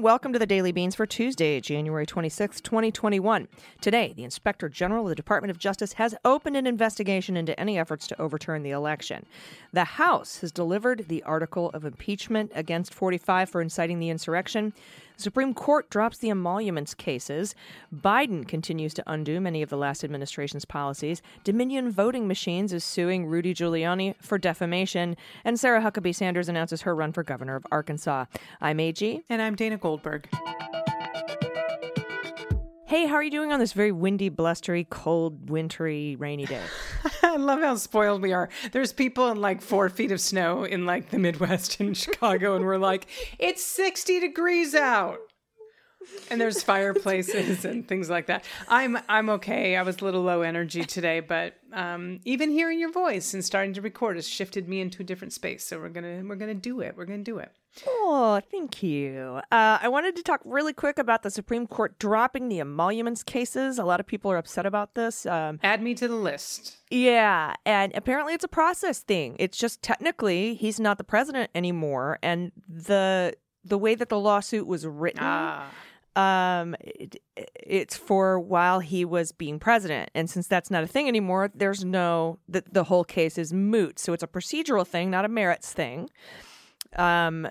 Welcome to the Daily Beans for Tuesday, January 26, 2021. Today, the Inspector General of the Department of Justice has opened an investigation into any efforts to overturn the election. The House has delivered the article of impeachment against 45 for inciting the insurrection. Supreme Court drops the emoluments cases. Biden continues to undo many of the last administration's policies. Dominion Voting Machines is suing Rudy Giuliani for defamation. And Sarah Huckabee Sanders announces her run for governor of Arkansas. I'm AG. And I'm Dana Goldberg. Hey, how are you doing on this very windy, blustery, cold, wintry, rainy day? I love how spoiled we are. There's people in like four feet of snow in like the Midwest in Chicago, and we're like, it's 60 degrees out. And there's fireplaces and things like that. I'm I'm okay. I was a little low energy today, but um, even hearing your voice and starting to record has shifted me into a different space. So we're gonna we're gonna do it. We're gonna do it. Oh, thank you. Uh, I wanted to talk really quick about the Supreme Court dropping the emoluments cases. A lot of people are upset about this. Um, Add me to the list. yeah, and apparently it's a process thing. It's just technically he's not the president anymore, and the the way that the lawsuit was written. Ah. Um it, it's for while he was being president. And since that's not a thing anymore there's no the, the whole case is moot. So it's a procedural thing not a merits thing. Um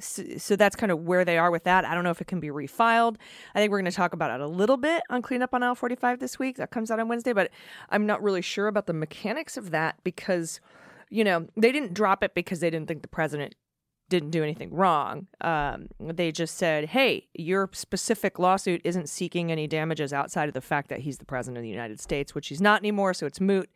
so, so that's kind of where they are with that. I don't know if it can be refiled. I think we're going to talk about it a little bit on cleanup on aisle 45 this week. That comes out on wednesday but i'm not really sure about the mechanics of that because you know they didn't drop it because they didn't think the president didn't do anything wrong. Um, they just said, hey, your specific lawsuit isn't seeking any damages outside of the fact that he's the president of the United States, which he's not anymore, so it's moot.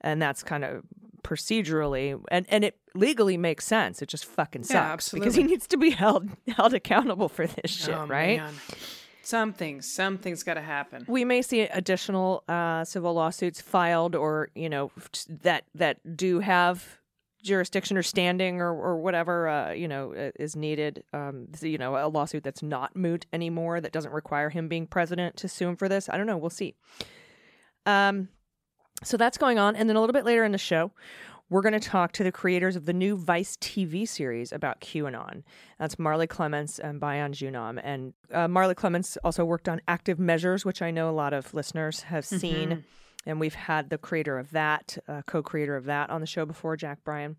And that's kind of procedurally and, and it legally makes sense. It just fucking sucks because he needs to be held held accountable for this shit, Oh, right? man. Something, something's got to happen. we may see additional uh, civil lawsuits filed or you know that that do have jurisdiction or standing or, or whatever uh, you know is needed um, you know a lawsuit that's not moot anymore that doesn't require him being president to sue him for this i don't know we'll see um, so that's going on and then a little bit later in the show we're going to talk to the creators of the new Vice TV series about QAnon. That's Marley Clements and Bayan Joonam. And uh, Marley Clements also worked on Active Measures, which I know a lot of listeners have seen. And we've had the creator of that, uh, co-creator of that, on the show before, Jack Bryan.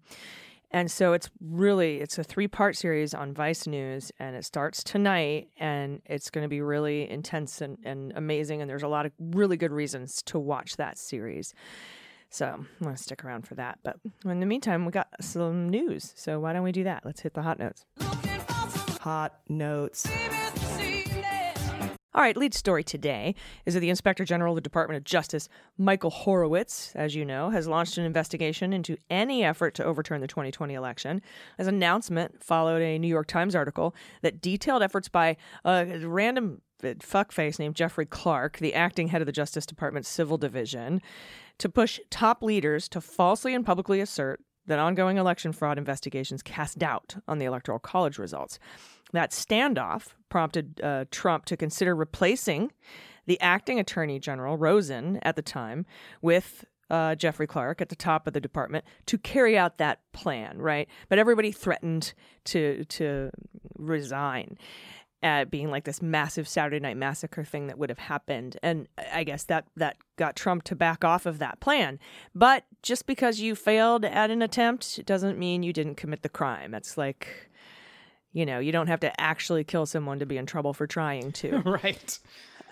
And so it's really it's a three-part series on Vice News, and it starts tonight, and it's going to be really intense and, and amazing. And there's a lot of really good reasons to watch that series. So I'm going to stick around for that. But in the meantime, we got some news. So why don't we do that? Let's hit the hot notes. Hot notes. All right, lead story today is that the Inspector General of the Department of Justice, Michael Horowitz, as you know, has launched an investigation into any effort to overturn the 2020 election. His announcement followed a New York Times article that detailed efforts by a random fuckface named Jeffrey Clark, the acting head of the Justice Department's Civil Division, to push top leaders to falsely and publicly assert that ongoing election fraud investigations cast doubt on the Electoral College results. That standoff prompted uh, Trump to consider replacing the acting attorney general, Rosen, at the time, with uh, Jeffrey Clark at the top of the department to carry out that plan, right? But everybody threatened to to resign, uh, being like this massive Saturday Night Massacre thing that would have happened, and I guess that that got Trump to back off of that plan. But just because you failed at an attempt doesn't mean you didn't commit the crime. That's like you know, you don't have to actually kill someone to be in trouble for trying to. right.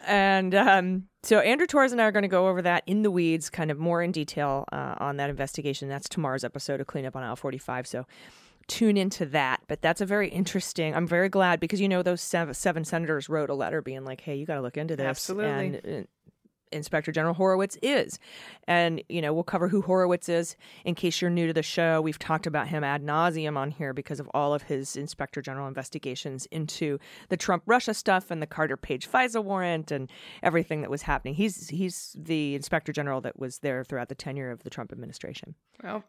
and um, so Andrew Torres and I are going to go over that in the weeds, kind of more in detail uh, on that investigation. That's tomorrow's episode of Cleanup on Aisle 45. So tune into that. But that's a very interesting. I'm very glad because you know those seven, seven senators wrote a letter being like, "Hey, you got to look into this." Absolutely. And uh, Inspector General Horowitz is. And, you know, we'll cover who Horowitz is in case you're new to the show. We've talked about him ad nauseum on here because of all of his Inspector General investigations into the Trump Russia stuff and the Carter Page FISA warrant and everything that was happening. He's he's the Inspector General that was there throughout the tenure of the Trump administration. Well,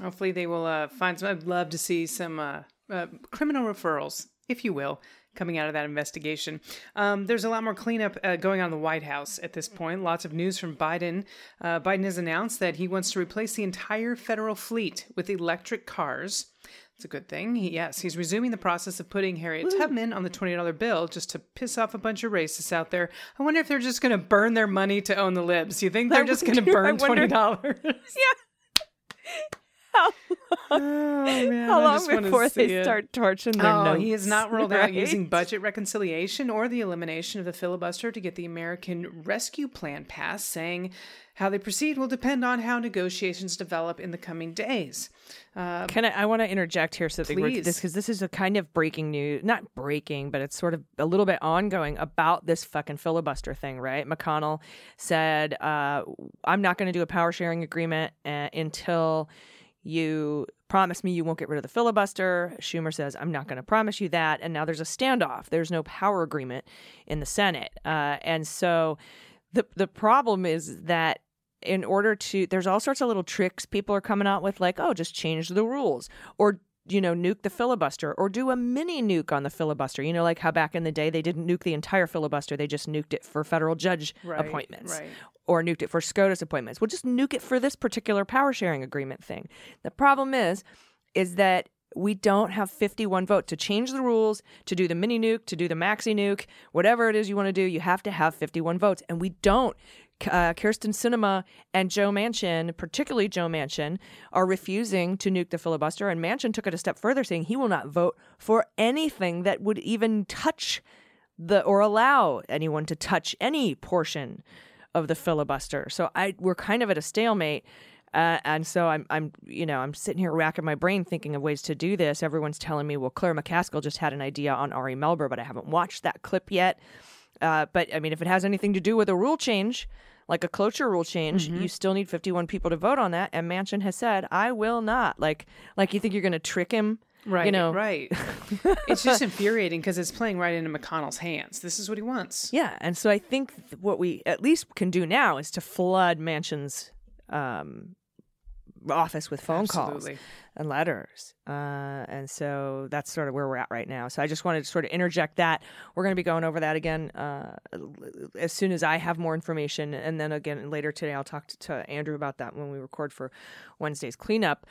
hopefully they will uh, find some. I'd love to see some uh, uh, criminal referrals, if you will, coming out of that investigation. Um, there's a lot more cleanup uh, going on in the White House at this point. Lots of news from Biden. Uh, Biden has announced that he wants to replace the entire federal fleet with electric cars. It's a good thing. He, yes, he's resuming the process of putting Harriet Tubman on the $20 bill just to piss off a bunch of racists out there. I wonder if they're just going to burn their money to own the libs. You think they're just going to burn $20? How, Oh, man, how long just before they it. start torching their Oh, notes? he has not ruled out using budget reconciliation or the elimination of the filibuster to get the American Rescue Plan passed, saying how they proceed will depend on how negotiations develop in the coming days. Uh, Can I? I want to interject here so that we're Please. this because this is a kind of breaking news, not breaking, but it's sort of a little bit ongoing about this fucking filibuster thing, right? McConnell said, uh, "I'm not going to do a power sharing agreement uh, until you promise me you won't get rid of the filibuster." Schumer says, "I'm not going to promise you that," and now there's a standoff. There's no power agreement in the Senate, uh, and so the the problem is that in order to there's all sorts of little tricks people are coming out with like oh just change the rules or you know nuke the filibuster or do a mini nuke on the filibuster you know like how back in the day they didn't nuke the entire filibuster they just nuked it for federal judge Right, appointments right. or nuked it for SCOTUS appointments we'll just nuke it for this particular power sharing agreement thing the problem is is that we don't have 51 votes to change the rules, to do the mini nuke, to do the maxi nuke, whatever it is you want to do. You have to have 51 votes, and we don't. Uh, Kyrsten Sinema and Joe Manchin, particularly Joe Manchin, are refusing to nuke the filibuster. And Manchin took it a step further, saying he will not vote for anything that would even touch the or allow anyone to touch any portion of the filibuster. So I we're kind of at a stalemate. Uh, and so I'm, I'm, you know, I'm sitting here racking my brain thinking of ways to do this. Everyone's telling me, well, Claire McCaskill just had an idea on Ari Melber, but I haven't watched that clip yet. Uh, but I mean, if it has anything to do with a rule change, like a cloture rule change, you still need 51 people to vote on that. And Manchin has said, I will not. Like, like you think you're going to trick him? right, You know, right. it's just infuriating because it's playing right into McConnell's hands. This is what he wants. Yeah, and so I think th- what we at least can do now is to flood Manchin's um, office with phone calls and letters, uh, and so that's sort of where we're at right now. So I just wanted to sort of interject that. We're going to be going over that again uh, as soon as I have more information, and then again later today I'll talk to, to Andrew about that when we record for Wednesday's cleanup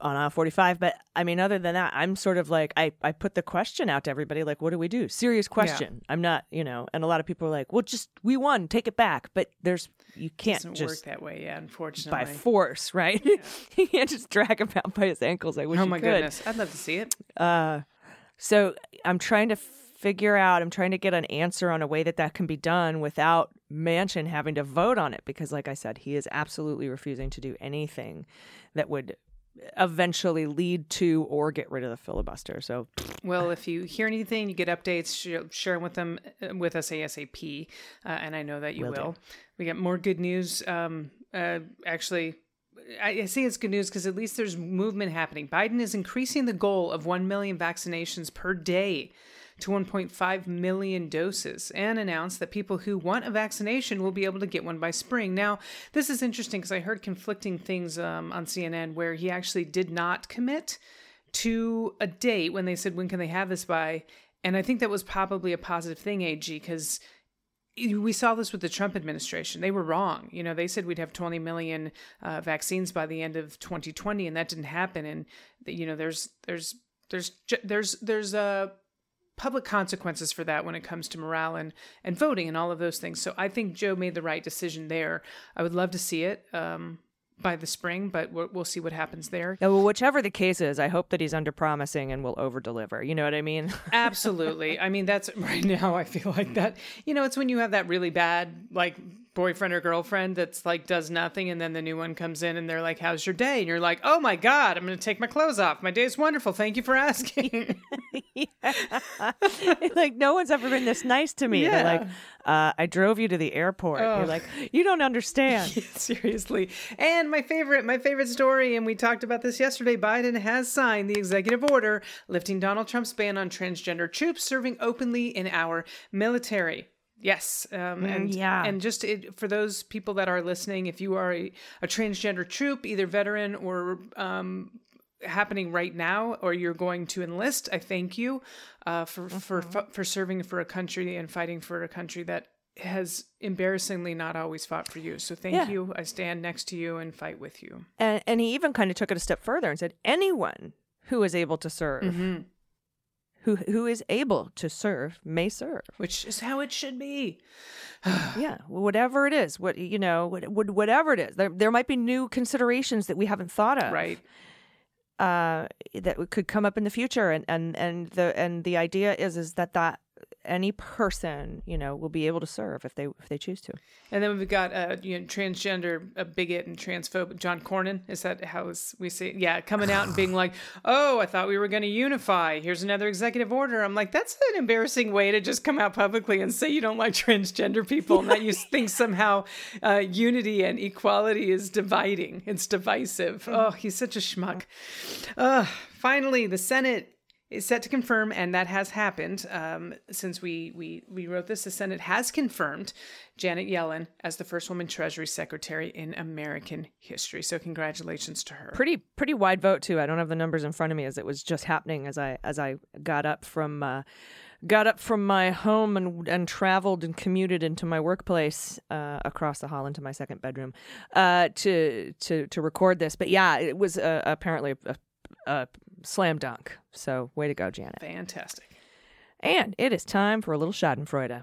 on uh, 45. But I mean, other than that, I'm sort of like I I put the question out to everybody like, what do we do? Serious question. I'm not, you know, and a lot of people are like, well, just we won, take it back. But there's you can't doesn't just work that way, yeah, unfortunately. by force, right? you can't just drag him out by his ankles. I wish oh my goodness, I'd love to see it. Uh, so I'm trying to figure out. I'm trying to get an answer on a way that that can be done without Manchin having to vote on it, because, like I said, he is absolutely refusing to do anything that would eventually lead to or get rid of the filibuster. So Well, if you hear anything, you get updates, sh- share them with them uh, with us ASAP, uh, and I know that you Will will. We got more good news. Um, uh, actually, I, I say it's good news because at least there's movement happening. Biden is increasing the goal of one million vaccinations per day to 1.5 million doses and announced that people who want a vaccination will be able to get one by spring. Now, this is interesting because I heard conflicting things um, on CNN where he actually did not commit to a date when they said when can they have this by? And i think that was probably a positive thing ag because we saw this with the trump administration. They were wrong. You know they said we'd have 20 million uh, vaccines by the end of 2020 and that didn't happen. And you know there's there's there's there's there's uh public consequences for that when it comes to morale and, and voting and all of those things. So I think Joe made the right decision there. I would love to see it um, by the spring, but we'll, we'll see what happens there. Yeah, well, whichever the case is, I hope that he's under promising and will over deliver. You know what I mean? Absolutely. I mean, that's right now. I feel like that. You know, it's when you have that really bad like boyfriend or girlfriend that's like does nothing, and then the new one comes in and they're like, "How's your day?" And you're like, "Oh my god, I'm going to take my clothes off. My day's wonderful. Thank you for asking." like no one's ever been this nice to me. They're like, Uh, I drove you to the airport. You're like, you don't understand. Seriously. And my favorite, my favorite story, and we talked about this yesterday. Biden has signed the executive order lifting Donald Trump's ban on transgender troops serving openly in our military. Yes, um, and yeah. and just it, for those people that are listening, if you are a, a transgender troop, either veteran or um, happening right now, or you're going to enlist, I thank you uh, for for for serving for a country and fighting for a country that has embarrassingly not always fought for you. So thank Yeah. you. I stand next to you and fight with you. And, and he even kind of took it a step further and said, anyone who is able to serve, Mm-hmm. Who who is able to serve, may serve. Which is how it should be. yeah, whatever it is, what you know, what, what- whatever it is, there there might be new considerations that we haven't thought of, Right. Uh, that could come up in the future, and and and the and the idea is is that that any person you know will be able to serve if they if they choose to. And then we've got uh, you know, transgender, a bigot and transphobe, John Cornyn. Is that how is we say? Yeah, coming out and being like, "Oh, I thought we were going to unify. Here's another executive order." I'm like, that's an embarrassing way to just come out publicly and say you don't like transgender people, and that you think somehow uh, unity and equality is dividing. It's divisive. Oh, he's such a schmuck. Uh, finally, the Senate is set to confirm, and that has happened um, since we, we we wrote this. The Senate has confirmed Janet Yellen as the first woman Treasury Secretary in American history. So congratulations to her. Pretty pretty wide vote too. I don't have the numbers in front of me as it was just happening as I as I got up from. Uh, Got up from my home and and traveled and commuted into my workplace uh, across the hall into my second bedroom uh, to to to record this. But yeah, it was uh, apparently a, a slam dunk. So way to go, Janet. Fantastic. And it is time for a little Schadenfreude.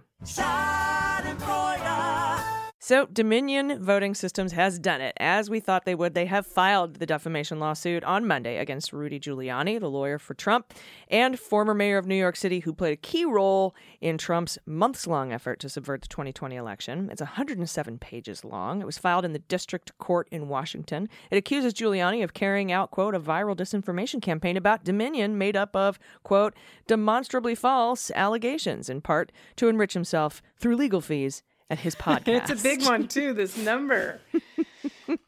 So, Dominion Voting Systems has done it. As we thought they would, they have filed the defamation lawsuit on Monday against Rudy Giuliani, the lawyer for Trump, and former mayor of New York City, who played a key role in Trump's months long effort to subvert the 2020 election. It's 107 pages long. It was filed in the district court in Washington. It accuses Giuliani of carrying out, quote, a viral disinformation campaign about Dominion made up of, quote, demonstrably false allegations, in part to enrich himself through legal fees at his podcast. It's a big one too. This number.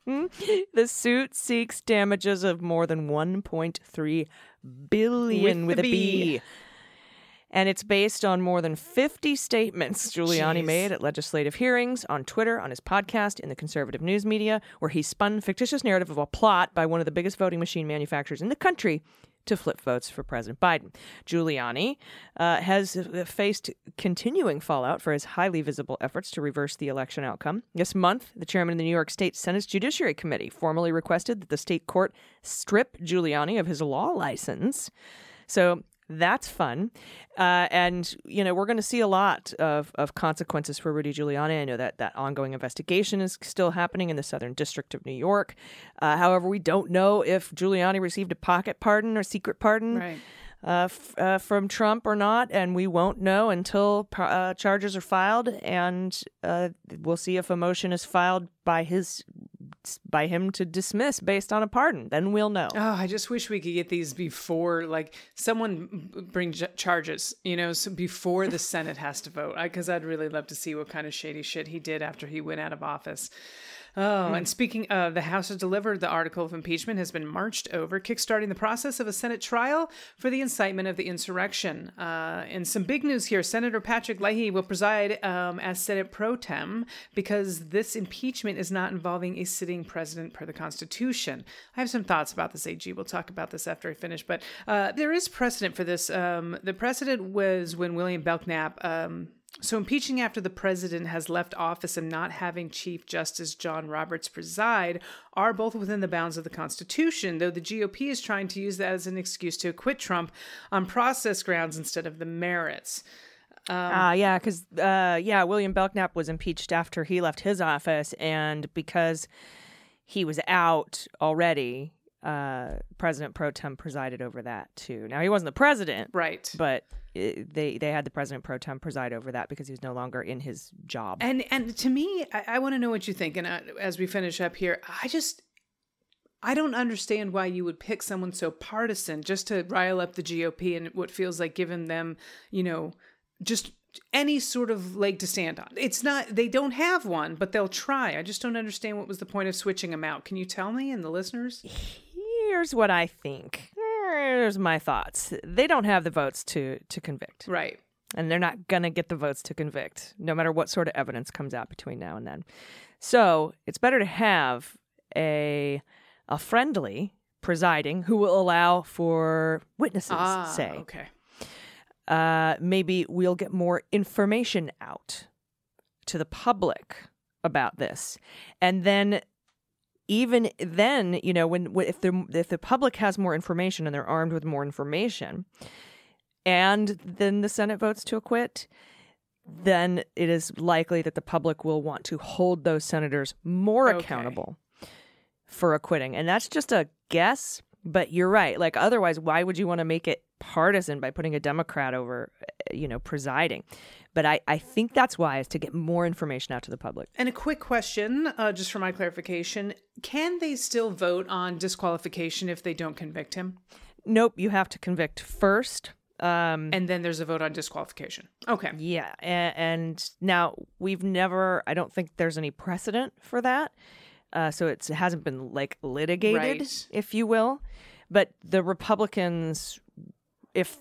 The suit seeks damages of more than 1.3 billion With with, a B. And it's based on more than 50 statements Giuliani Jeez. made at legislative hearings, on Twitter, on his podcast, in the conservative news media, where he spun fictitious narrative of a plot by one of the biggest voting machine manufacturers in the country to flip votes for President Biden. Giuliani uh, has uh, faced continuing fallout for his highly visible efforts to reverse the election outcome. This month, the chairman of the New York State Senate's Judiciary Committee formally requested that the state court strip Giuliani of his law license. So that's fun. Uh, and, you know, we're going to see a lot of, of consequences for Rudy Giuliani. I know that that ongoing investigation is still happening in the Southern District of New York. Uh, however, we don't know if Giuliani received a pocket pardon or secret pardon Right. Uh, f- uh, from Trump or not, and we won't know until uh, charges are filed, and uh, we'll see if a motion is filed by his by him to dismiss based on a pardon. Then we'll know. Oh, I just wish we could get these before, like, someone bring j- charges, you know, so before the Senate has to vote. Because I'd really love to see what kind of shady shit he did after he went out of office. Oh, and speaking of, the House has delivered the article of impeachment has been marched over, kickstarting the process of a Senate trial for the incitement of the insurrection. Uh, and some big news here: Senator Patrick Leahy will preside um, as Senate pro tem because this impeachment is not involving a sitting president per the Constitution. I have some thoughts about this, AG. We'll talk about this after I finish, but uh, there is precedent for this. Um, the precedent was when William Belknap. Um, so, impeaching after the president has left office and not having Chief Justice John Roberts preside are both within the bounds of the Constitution, though the GOP is trying to use that as an excuse to acquit Trump on process grounds instead of the merits. Ah, yeah, because uh, yeah, William Belknap was impeached after he left his office, and because he was out already, uh, President Pro Tem presided over that too. Now he wasn't the president, Right. but it, they they had the President Pro Tem preside over that because he was no longer in his job. And and to me, I, I want to know what you think. And uh, as we finish up here, I just I don't understand why you would pick someone so partisan just to rile up the GOP and what feels like giving them, you know, just any sort of leg to stand on. It's not they don't have one, but they'll try. I just don't understand what was the point of switching them out. Can you tell me and the listeners? Here's what I think. Here's my thoughts. They don't have the votes to to convict. Right. and they're not going to get the votes to convict, no matter what sort of evidence comes out between now and then. So it's better to have a a friendly presiding who will allow for witnesses. say Ah, okay. uh, maybe we'll get more information out to the public about this, and then even then, you know, when, if the if the public has more information and they're armed with more information, and then the Senate votes to acquit, then it is likely that the public will want to hold those senators more Okay. accountable for acquitting. And that's just a guess, but you're right. Like otherwise, why would you want to make it partisan by putting a Democrat over, uh, you know, presiding? But I, I think that's wise to get more information out to the public. And a quick question, uh, just for my clarification: Can they still vote on disqualification if they don't convict him? Nope, you have to convict first. Um, And then there's a vote on disqualification. Okay. Yeah, and, and now we've never. I don't think there's any precedent for that, uh, so it's, it hasn't been like litigated, Right. if you will. But the Republicans, if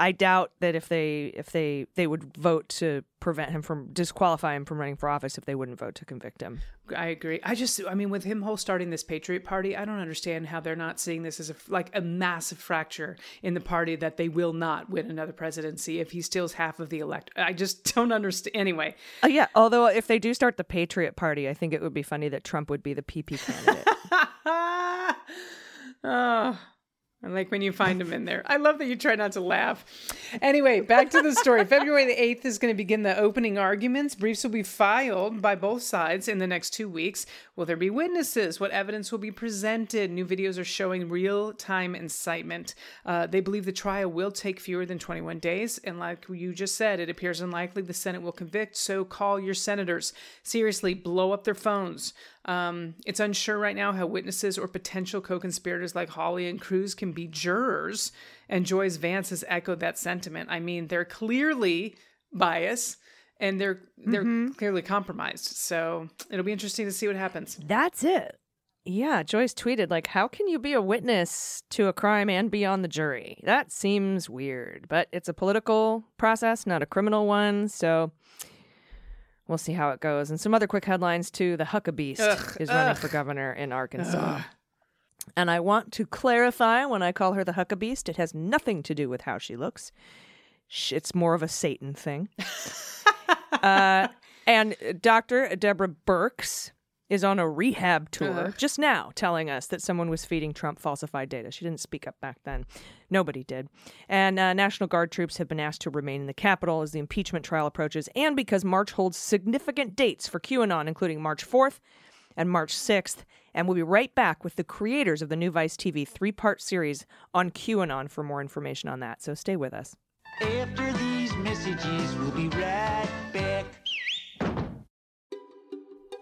I doubt that if they if they they would vote to prevent him from disqualify him from running for office if they wouldn't vote to convict him. I agree. I just, I mean, with him whole starting this Patriot Party, I don't understand how they're not seeing this as a like a massive fracture in the party that they will not win another presidency if he steals half of the elect. I just don't understand. Anyway, Uh, yeah, although if they do start the Patriot Party, I think it would be funny that Trump would be the PP candidate. oh, I like when you find them in there. I love that you try not to laugh. Anyway, back to the story. February the 8th is going to begin the opening arguments. Briefs will be filed by both sides in the next two weeks. Will there be witnesses? What evidence will be presented? New videos are showing real time incitement. Uh, they believe the trial will take fewer than 21 days. And like you just said, it appears unlikely the Senate will convict. So call your senators. Seriously, blow up their phones. Um, it's unsure right now how witnesses or potential co conspirators like Hawley and Cruz can be jurors. And Joyce Vance has echoed that sentiment. I mean, they're clearly biased and they're they're mm-hmm. clearly compromised. So it'll be interesting to see what happens. That's it. Yeah, Joyce tweeted like, "How can you be a witness to a crime and be on the jury? That seems weird, but it's a political process, not a criminal one, so we'll see how it goes." And some other quick headlines too: the Huckabeast Ugh, is running for governor in Arkansas. And I want to clarify when I call her the Huckabeast, it has nothing to do with how she looks. It's more of a Satan thing. uh, and Dr. Deborah Birx is on a rehab tour just now telling us that someone was feeding Trump falsified data. She didn't speak up back then. Nobody did. And uh, National Guard troops have been asked to remain in the Capitol as the impeachment trial approaches and because March holds significant dates for QAnon, including March 4th and March 6th. And we'll be right back with the creators of the new Vice TV three part series on QAnon for more information on that. So stay with us. After these messages, we'll be right back.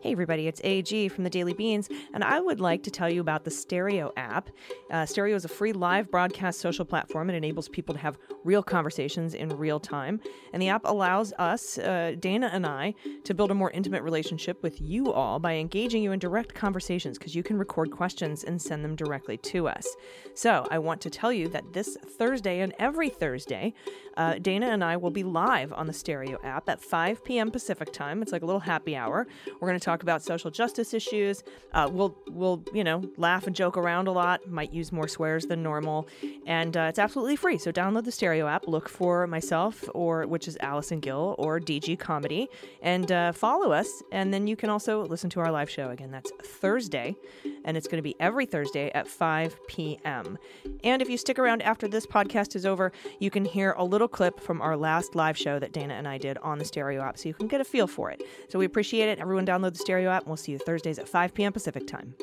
Hey, everybody, it's AG from the Daily Beans, and I would like to tell you about the Stereo app. Uh, Stereo is a free live broadcast social platform. It enables people to have real conversations in real time. And the app allows us, uh, Dana and I, to build a more intimate relationship with you all by engaging you in direct conversations because you can record questions and send them directly to us. So I want to tell you that this Thursday and every Thursday, uh, Dana and I will be live on the Stereo app at 5 p.m. Pacific time. It's like a little happy hour. We're going to talk about social justice issues. Uh, we'll we'll you know laugh and joke around a lot. Might use more swears than normal, and uh, it's absolutely free. So download the Stereo app. Look for myself or which is Allison Gill or DG Comedy, and uh, follow us. And then you can also listen to our live show again. That's Thursday, and it's going to be every Thursday at 5 p.m. And if you stick around after this podcast is over, you can hear a little clip from our last live show that Dana and I did on the Stereo app, so you can get a feel for it. So we appreciate it. Everyone download the Stereo app, and we'll see you Thursdays at 5 p.m. Pacific time.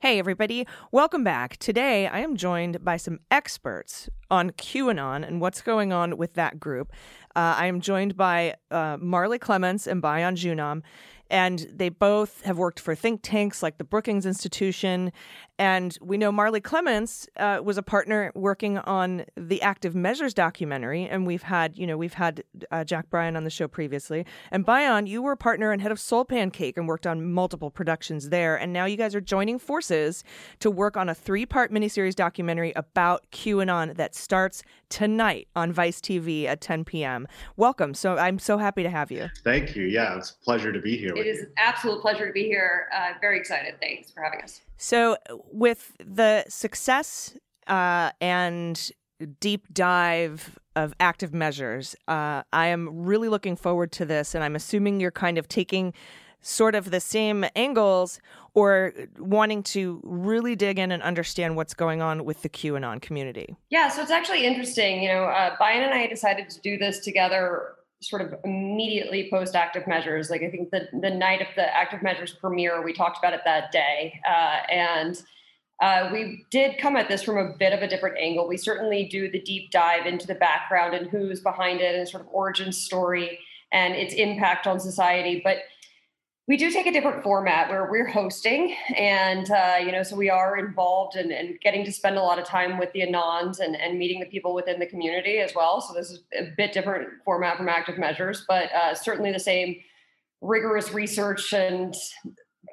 Hey, everybody, welcome back. Today, I am joined by some experts on QAnon and what's going on with that group. Uh, I am joined by uh, Marley Clements and Bayan Joonam, and they both have worked for think tanks like the Brookings Institution. And we know Marley Clements uh, was a partner working on the Active Measures documentary, and we've had, you know, we've had uh, Jack Bryan on the show previously. And Bayan, you were a partner and head of Soul Pancake and worked on multiple productions there. And now you guys are joining forces to work on a three-part miniseries documentary about QAnon that starts tonight on Vice TV at 10 p.m. Welcome. So I'm so happy to have you. Thank you. Yeah, it's a pleasure to be here. It with is you. an absolute pleasure to be here. Uh, very excited. Thanks for having us. So, with the success uh, and deep dive of active measures, uh, I am really looking forward to this. And I'm assuming you're kind of taking sort of the same angles or wanting to really dig in and understand what's going on with the QAnon community. Yeah, so it's actually interesting. You know, uh, Bayan and I decided to do this together sort of immediately post active measures. Like I think the the night of the active measures premiere, we talked about it that day, uh, and uh, we did come at this from a bit of a different angle. We certainly do the deep dive into the background and who's behind it and sort of origin story and its impact on society, but we do take a different format where we're hosting and uh, you know so we are involved and in, in getting to spend a lot of time with the anons and, and meeting the people within the community as well so this is a bit different format from active measures but uh, certainly the same rigorous research and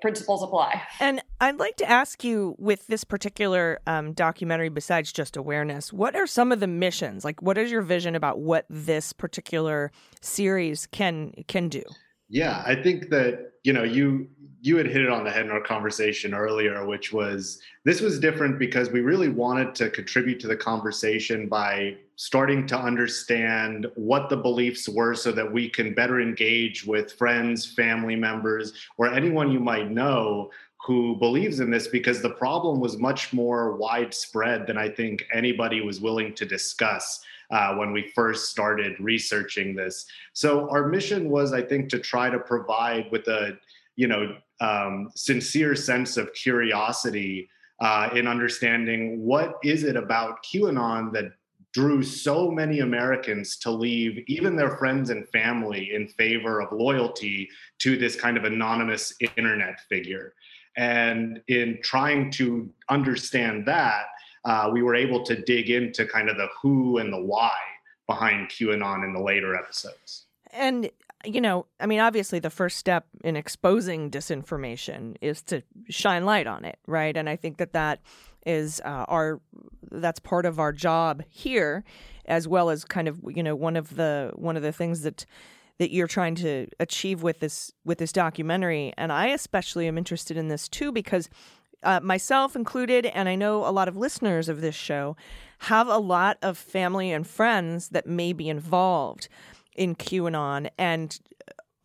principles apply And I'd like to ask you with this particular um, documentary, besides just awareness, what are some of the missions? Like, what is your vision about what this particular series can can do? Yeah, I think that you know you you had hit it on the head in our conversation earlier, which was this was different because we really wanted to contribute to the conversation by starting to understand what the beliefs were so that we can better engage with friends, family members, or anyone you might know who believes in this because the problem was much more widespread than I think anybody was willing to discuss uh, when we first started researching this. So our mission was, I think, to try to provide with a you know um, sincere sense of curiosity uh, in understanding what is it about QAnon that drew so many Americans to leave even their friends and family in favor of loyalty to this kind of anonymous internet figure. And in trying to understand that, uh, we were able to dig into kind of the who and the why behind QAnon in the later episodes. And you know, I mean, obviously, the first step in exposing disinformation is to shine light on it, right? And I think that that is uh, our that's part of our job here, as well as kind of you know one of the one of the things that that you're trying to achieve with this with this documentary. And I especially am interested in this too because uh, myself included, and I know a lot of listeners of this show have a lot of family and friends that may be involved in QAnon and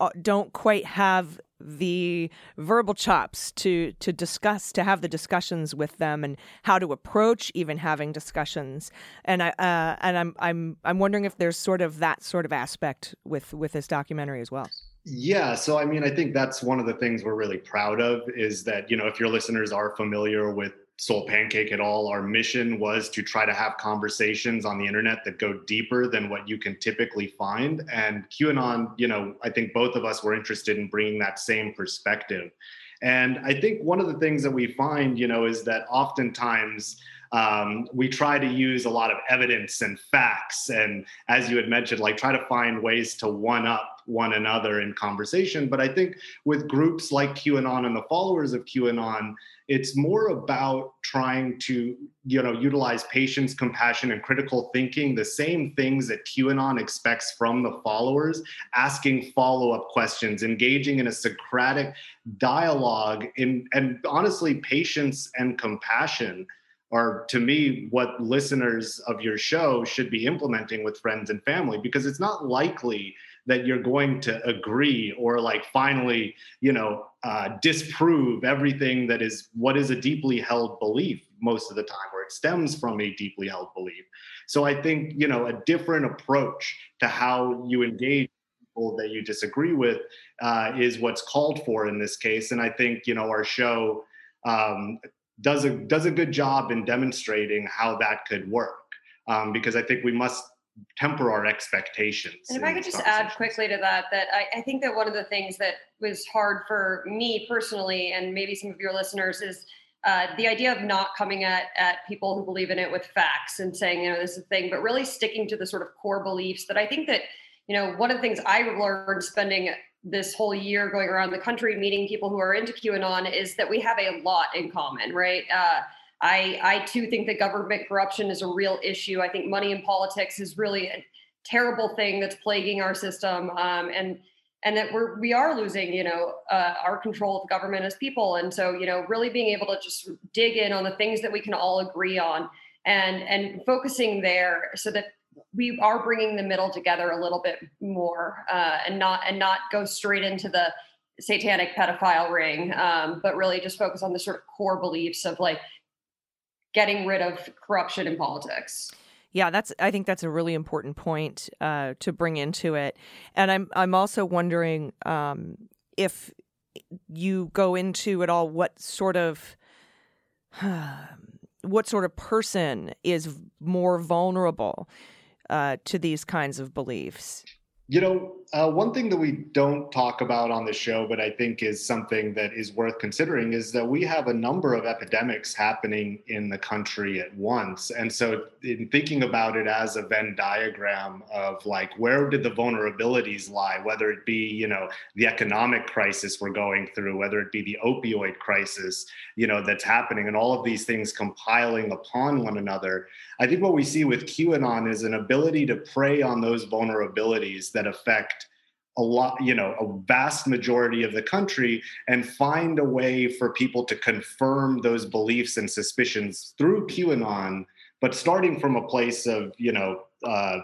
uh, don't quite have the verbal chops to to discuss to have the discussions with them and how to approach even having discussions and I uh, and I'm I'm I'm wondering if there's sort of that sort of aspect with with this documentary as well. Yeah, so I mean, I think that's one of the things we're really proud of is that, you know, if your listeners are familiar with Soul Pancake at all, our mission was to try to have conversations on the internet that go deeper than what you can typically find. And QAnon, you know, I think both of us were interested in bringing that same perspective. And I think one of the things that we find, you know, is that oftentimes um, we try to use a lot of evidence and facts. And as you had mentioned, like try to find ways to one up one another in conversation. But I think with groups like QAnon and the followers of QAnon, it's more about trying to you know utilize patience compassion and critical thinking the same things that qanon expects from the followers asking follow-up questions engaging in a socratic dialogue in, and honestly patience and compassion are to me what listeners of your show should be implementing with friends and family because it's not likely that you're going to agree or like finally you know uh, disprove everything that is what is a deeply held belief most of the time or it stems from a deeply held belief. So i think you know a different approach to how you engage people that you disagree with uh, is what's called for in this case. And i think you know our show um, does a does a good job in demonstrating how that could work um, because I think we must temper our expectations. And if I could just add quickly to that, that I, I think that one of the things that was hard for me personally, and maybe some of your listeners, is uh, the idea of not coming at at people who believe in it with facts and saying, you know, this is a thing, but really sticking to the sort of core beliefs that I think that, you know, one of the things I learned spending this whole year going around the country meeting people who are into QAnon is that we have a lot in common, right? Uh, I I too think that government corruption is a real issue. I think money in politics is really a terrible thing that's plaguing our system, um, and and that we're we are losing, you know, uh, our control of government as people. And so, you know, really being able to just dig in on the things that we can all agree on, and and focusing there, so that we are bringing the middle together a little bit more, uh, and not and not go straight into the satanic pedophile ring, um, but really just focus on the sort of core beliefs of like getting rid of corruption in politics. Yeah, that's. I think that's a really important point uh, to bring into it, and I'm I'm also wondering um, if you go into at all what sort of what sort of person is more vulnerable uh, to these kinds of beliefs. You know, uh, one thing that we don't talk about on the show, but I think is something that is worth considering, is that we have a number of epidemics happening in the country at once. And so, in thinking about it as a Venn diagram of like, where did the vulnerabilities lie, whether it be, you know, the economic crisis we're going through, whether it be the opioid crisis, you know, that's happening, and all of these things compiling upon one another. I think what we see with QAnon is an ability to prey on those vulnerabilities that affect a lot, you know, a vast majority of the country and find a way for people to confirm those beliefs and suspicions through QAnon, but starting from a place of, you know, uh,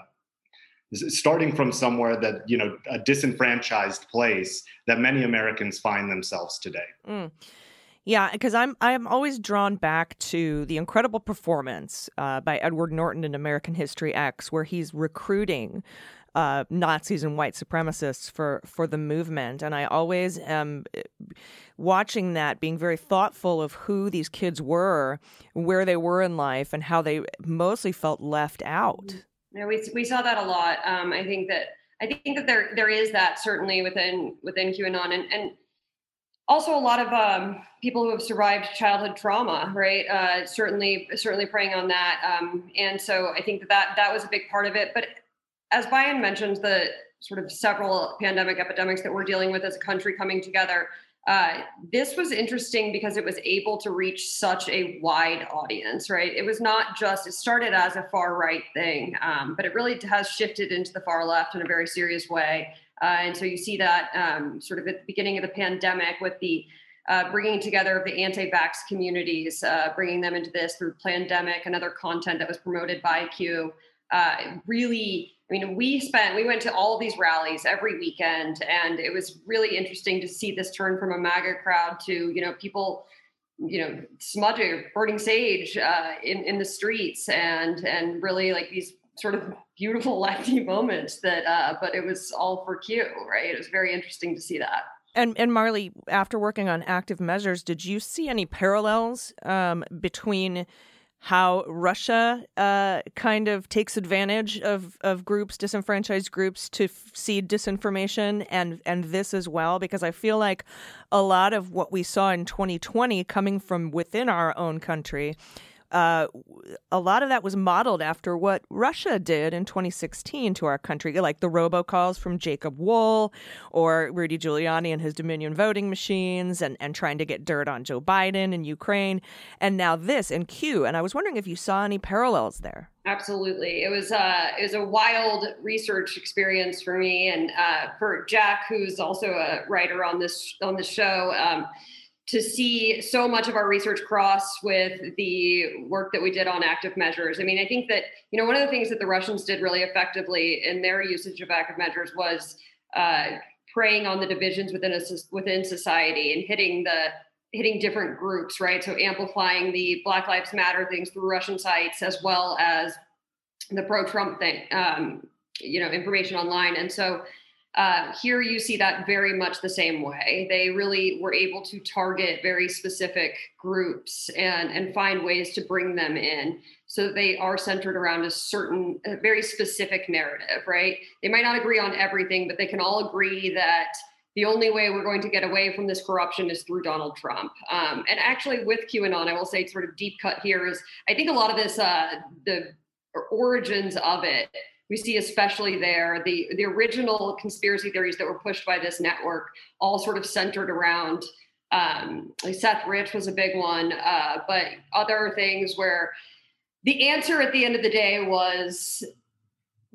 starting from somewhere that, you know, a disenfranchised place that many Americans find themselves today. Mm. Yeah, because I'm I'm always drawn back to the incredible performance uh, by Edward Norton in American History X, where he's recruiting uh, Nazis and white supremacists for for the movement, and I always am eh, watching that, being very thoughtful of who these kids were, where they were in life, and how they mostly felt left out. Yeah, we we saw that a lot. Um, I think that I think that there there is that certainly within within QAnon, and and also a lot of um, people who have survived childhood trauma, right? Uh, certainly certainly preying on that, um, and so I think that, that that was a big part of it. But as Bayan mentioned, the sort of several pandemic epidemics that we're dealing with as a country coming together. Uh, this was interesting because it was able to reach such a wide audience, right? It was not just, it started as a far right thing, um, but it really has shifted into the far left in a very serious way. Uh, and so you see that um, sort of at the beginning of the pandemic with the uh, bringing together of the anti-vax communities, uh, bringing them into this through pandemic and other content that was promoted by Q. Uh, really I mean, we spent, we went to all these rallies every weekend, and it was really interesting to see this turn from a MAGA crowd to, you know, people, you know, smudging, burning sage uh, in in the streets, and and really like these sort of beautiful lefty moments that, uh, but it was all for Q, right? It was very interesting to see that. And and Marley, after working on active measures, did you see any parallels um, between how Russia uh, kind of takes advantage of, of groups, disenfranchised groups, to f- seed disinformation, and and this as well, because I feel like a lot of what we saw in 2020 coming from within our own country. Uh, a lot of that was modeled after what Russia did in 2016 to our country, like the robocalls from Jacob Wohl or Rudy Giuliani and his Dominion voting machines and, and trying to get dirt on Joe Biden in Ukraine. And now this in Q. And I was wondering if you saw any parallels there. Absolutely, it was uh, it was a wild research experience for me and uh, for Jack, who's also a writer on this on the show. Um, to see so much of our research cross with the work that we did on active measures. I mean, I think that you know one of the things that the Russians did really effectively in their usage of active measures was uh, preying on the divisions within a within society and hitting the hitting different groups, right? So amplifying the Black Lives Matter things through Russian sites as well as the pro-Trump thing, um, you know, information online, and so uh, here you see that very much the same way. They really were able to target very specific groups and and find ways to bring them in. so that they are centered around a certain, a very specific narrative, right? They might not agree on everything, but they can all agree that the only way we're going to get away from this corruption is through Donald Trump. Um, and actually, with QAnon, I will say, sort of deep cut here is I think a lot of this, uh, the origins of it, we see especially there the the original conspiracy theories that were pushed by this network, all sort of centered around. Um, Seth Rich was a big one, uh, but other things where the answer at the end of the day was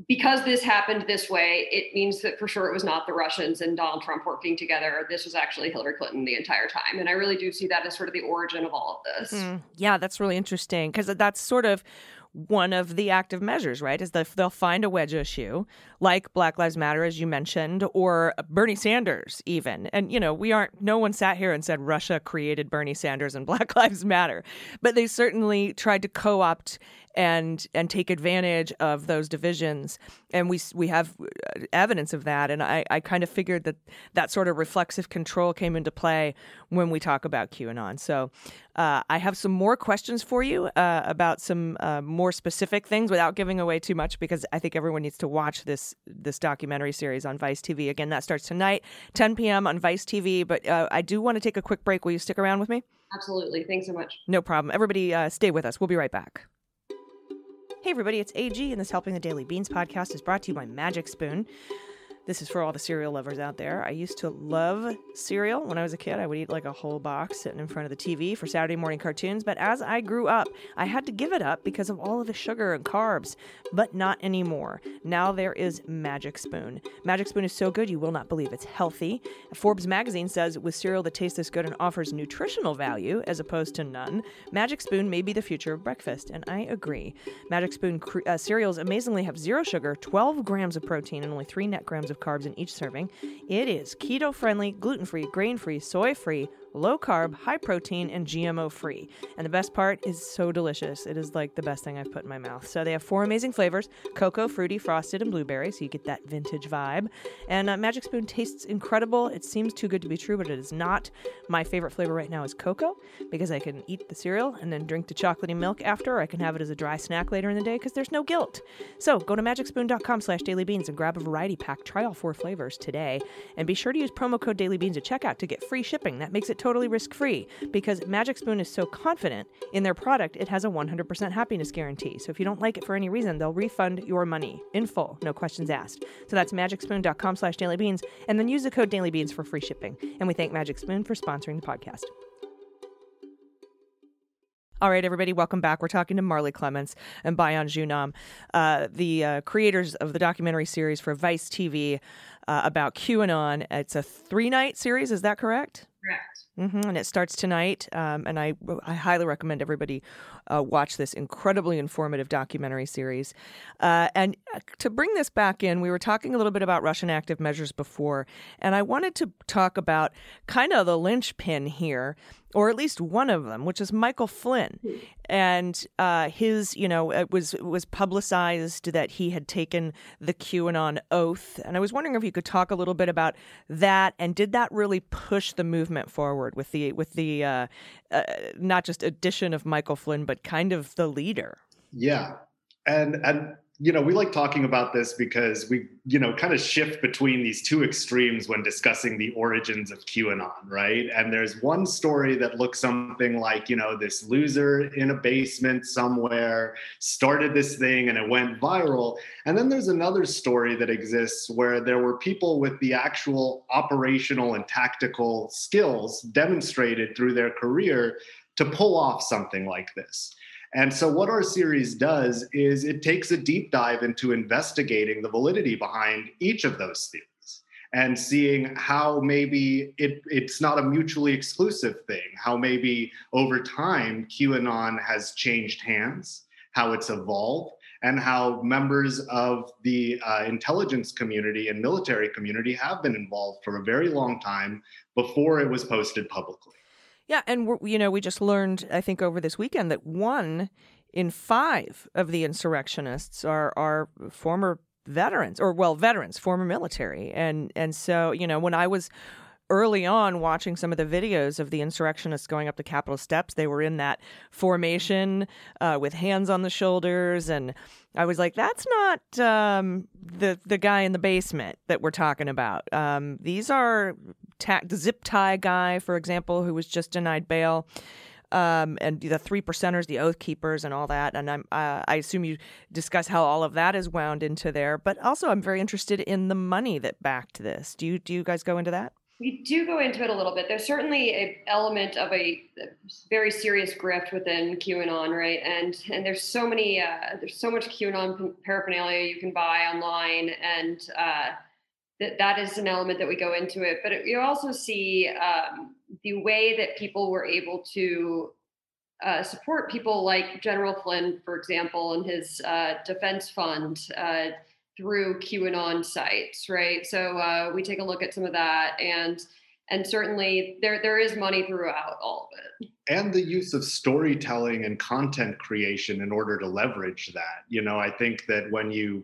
because this happened this way, it means that for sure it was not the Russians and Donald Trump working together. This was actually Hillary Clinton the entire time. And I really do see that as sort of the origin of all of this. Mm, yeah, that's really interesting because that's sort of one of the active measures, right? Is that they'll find a wedge issue like Black Lives Matter, as you mentioned, or Bernie Sanders, even. And, you know, we aren't, no one sat here and said Russia created Bernie Sanders and Black Lives Matter, but they certainly tried to co opt and and take advantage of those divisions. And we we have uh, evidence of that. And I, I kind of figured that that sort of reflexive control came into play when we talk about QAnon. So uh, I have some more questions for you uh, about some uh, more specific things without giving away too much because I think everyone needs to watch this this documentary series on Vice TV again that starts tonight 10 p.m. on Vice TV but uh, I do want to take a quick break. Will you stick around with me? Absolutely. Thanks so much. no problem. Everybody uh, stay with us. We'll be right back Hey, everybody, it's AG, and this Helping the Daily Beans podcast is brought to you by Magic Spoon. This is for all the cereal lovers out there. I used to love cereal when I was a kid. I would eat like a whole box sitting in front of the TV for Saturday morning cartoons. But as I grew up, I had to give it up because of all of the sugar and carbs. But not anymore. Now there is Magic Spoon. Magic Spoon is so good you will not believe it's healthy. Forbes magazine says with cereal that tastes this good and offers nutritional value as opposed to none, Magic Spoon may be the future of breakfast. And I agree. Magic Spoon uh, cereals amazingly have zero sugar, 12 grams of protein, and only 3 net grams of carbs in each serving. It is keto friendly, gluten free, grain free, soy free, low carb, high protein, and GMO free. And the best part is so delicious. It is like the best thing I've put in my mouth. So they have four amazing flavors cocoa, fruity, frosted, and blueberry. So you get that vintage vibe. And uh, Magic Spoon tastes incredible. It seems too good to be true, but it is not. My favorite flavor right now is cocoa because I can eat the cereal and then drink the chocolatey milk after. Or I can have it as a dry snack later in the day because there's no guilt. So go to magicspoon.com slash dailybeans and grab a variety pack. Try all four flavors today. And be sure to use promo code dailybeans at checkout to get free shipping. That makes it totally risk free because Magic Spoon is so confident in their product, it has a 100% happiness guarantee. So if you don't like it for any reason, they'll refund your money in full, no questions asked. So that's magicspoon.com slash dailybeans and then use the code dailybeans for free shipping. And we thank Magic Spoon for sponsoring the podcast. All right, everybody, welcome back. We're talking to Marley Clements and Bayan Joonam, uh, the uh, creators of the documentary series for Vice TV uh, about QAnon. It's a three night series, is that correct? Correct. hmm And it starts tonight. Um, and I, I highly recommend everybody uh, watch this incredibly informative documentary series. Uh, and uh, to bring this back in, we were talking a little bit about Russian active measures before, and I wanted to talk about kind of the linchpin here, or at least one of them, which is Michael Flynn, and uh, his, you know, it was it was publicized that he had taken the QAnon oath, and I was wondering if you could talk a little bit about that, and did that really push the movement forward with the with the uh, uh, not just addition of Michael Flynn, but kind of the leader. Yeah. And and you know, we like talking about this because we, you know, kind of shift between these two extremes when discussing the origins of QAnon, right? And there's one story that looks something like, you know, this loser in a basement somewhere started this thing and it went viral. And then there's another story that exists where there were people with the actual operational and tactical skills demonstrated through their career to pull off something like this. And so, what our series does is it takes a deep dive into investigating the validity behind each of those theories and seeing how maybe it, it's not a mutually exclusive thing, how maybe over time QAnon has changed hands, how it's evolved, and how members of the uh, intelligence community and military community have been involved for a very long time before it was posted publicly. Yeah, and you know, we just learned, I think, over this weekend that one in five of the insurrectionists are are former veterans, or well, veterans, former military, and and so you know, when I was early on watching some of the videos of the insurrectionists going up the Capitol steps. They were in that formation uh, with hands on the shoulders, and I was like, "That's not um, the the guy in the basement that we're talking about. Um, these are the zip tie guy, for example, who was just denied bail." Um, and the three percenters, the oath keepers, and all that. And I'm, uh, I assume you discuss how all of that is wound into there. But also, I'm very interested in the money that backed this. Do you do you guys go into that? We do go into it a little bit. There's certainly a element of a very serious grift within QAnon, right? And and there's so many uh, there's so much QAnon paraphernalia you can buy online, and uh, that that is an element that we go into it. But it, you also see um, the way that people were able to uh, support people like General Flynn, for example, and his uh, defense fund uh, through QAnon sites, right? So uh, we take a look at some of that, and and certainly there there is money throughout all of it. and the use of storytelling and content creation in order to leverage that. You know, I think that when you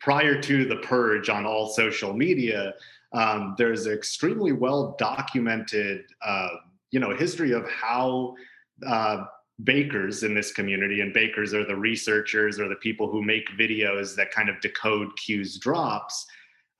prior to the purge on all social media, um, there's an extremely well documented, uh, you know, history of how uh, bakers in this community, and bakers are the researchers or the people who make videos that kind of decode Q's drops.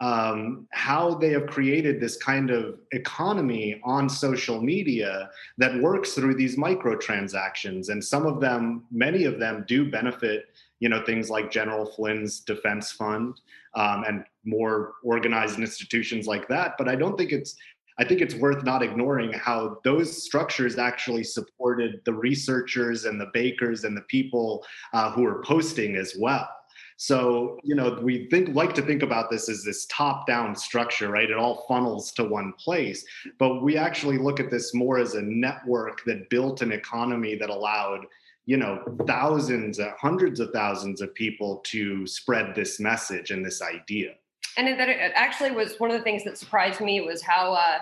Um, how they have created this kind of economy on social media that works through these microtransactions, and some of them, many of them, do benefit you know things like General Flynn's defense fund um, and more organized institutions like that. But I don't think it's I think it's worth not ignoring how those structures actually supported the researchers and the bakers and the people uh, who were posting as well. So, you know, we think like to think about this as this top-down structure, right? It all funnels to one place. But we actually look at this more as a network that built an economy that allowed you know thousands uh, hundreds of thousands of people to spread this message and this idea. And that it actually was one of the things that surprised me was how uh,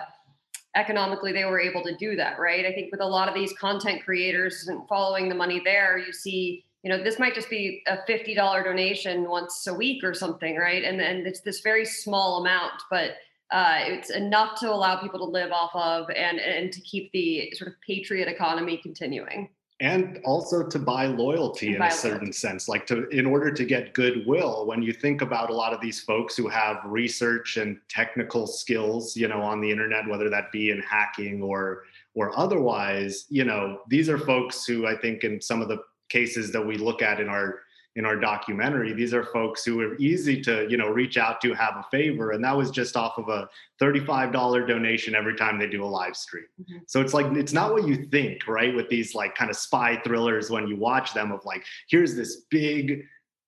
economically they were able to do that right? I think with a lot of these content creators and following the money there you see you know this might just be a $50 donation once a week or something right? And and it's this very small amount but uh, it's enough to allow people to live off of and and to keep the sort of patriot economy continuing and also to buy loyalty in Buy a certain loyalty. sense like to in order to get goodwill when you think about a lot of these folks who have research and technical skills you know on the internet whether that be in hacking or or otherwise you know these are folks who i think in some of the cases that we look at in our in our documentary these are folks who are easy to you know reach out to have a favor and that was just off of a $35 donation every time they do a live stream Mhm. so it's like it's not what you think right with these like kind of spy thrillers when you watch them of like here's this big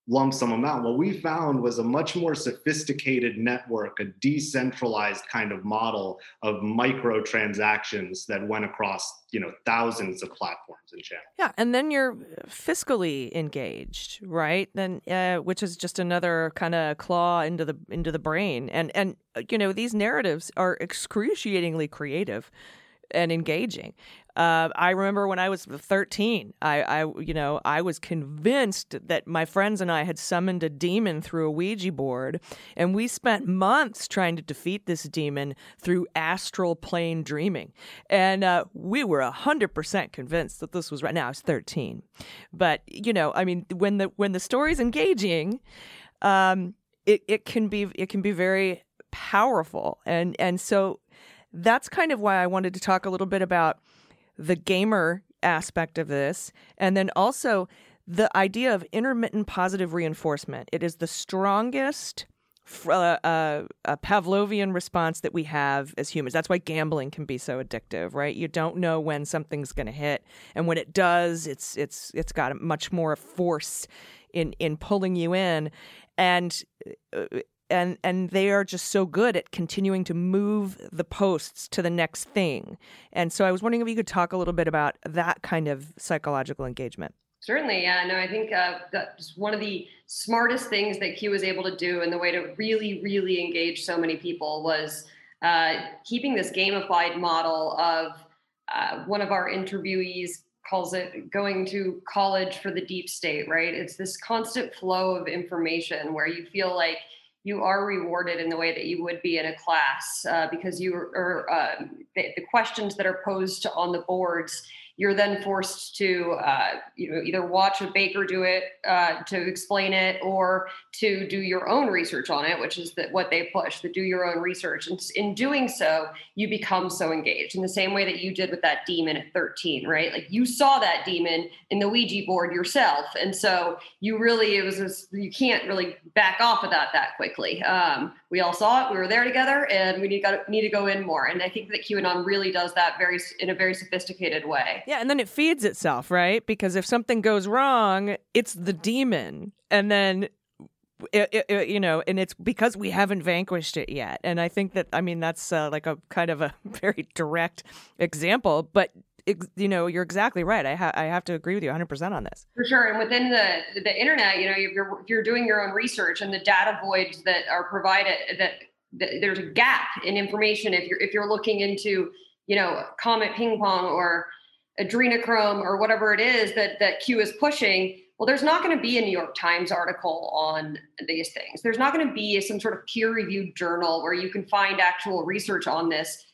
lump sum amount. What we found was a much more sophisticated network a decentralized kind of model of micro transactions that went across you know thousands of platforms and channels. Yeah, and then you're fiscally engaged, right? Then, uh, which is just another kind of claw into the into the brain, and and uh, you know these narratives are excruciatingly creative and engaging. Uh, I remember when I was 13, I, I, you know, I was convinced that my friends and I had summoned a demon through a Ouija board, and we spent months trying to defeat this demon through astral plane dreaming. And uh, we were hundred percent convinced that this was right. Now I was 13, but you know, I mean, when the when the story's engaging, um, it it can be it can be very powerful, and and so that's kind of why I wanted to talk a little bit about the gamer aspect of this, and then also the idea of intermittent positive reinforcement. It is the strongest uh, uh, a Pavlovian response that we have as humans. That's why gambling can be so addictive, right? You don't know when something's going to hit, and when it does, it's it's it's got much more force in in pulling you in, and. And and they are just so good at continuing to move the posts to the next thing. And so I was wondering if you could talk a little bit about that kind of psychological engagement. Certainly, yeah. No, I think uh, that's one of the smartest things that he was able to do, and the way to really, really engage so many people was uh, keeping this gamified model of uh, one of our interviewees calls it going to college for the deep state, right? It's this constant flow of information where you feel like you are rewarded in the way that you would be in a class uh, because you are uh, the, the questions that are posed on the boards you're then forced to uh, you know either watch a baker do it uh, to explain it or to do your own research on it which is that what they push the do your own research. And in doing so you become so engaged. In the same way that you did with that demon at 13 right? Like you saw that demon in the ouija board yourself. And so you really it was just, you can't really back off of that that quickly. Um, we all saw it. We were there together and we need, got, need to go in more. And i think that qanon really does that very in a very sophisticated way Yeah, and then it feeds itself, right? Because if something goes wrong, it's the demon, and then. It, it- it- you know, and it's because we haven't vanquished it yet. And I think that, I mean, that's uh, like a kind of a very direct example, but, you know, you're exactly right. I, ha- I have to agree with you 100% on this. For sure, and within the the internet, you know, if you're you're doing your own research and the data voids that are provided, that, that there's a gap in information. If you're if you're looking into, you know, Comet Ping Pong or adrenochrome or whatever it is that that Q is pushing, well, there's not going to be a New York Times article on these things. There's not going to be some sort of peer-reviewed journal where you can find actual research on this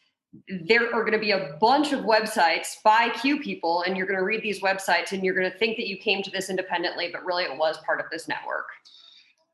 there are going to be a bunch of websites by Q people, and you're going to read these websites and you're going to think that you came to this independently, but really it was part of this network.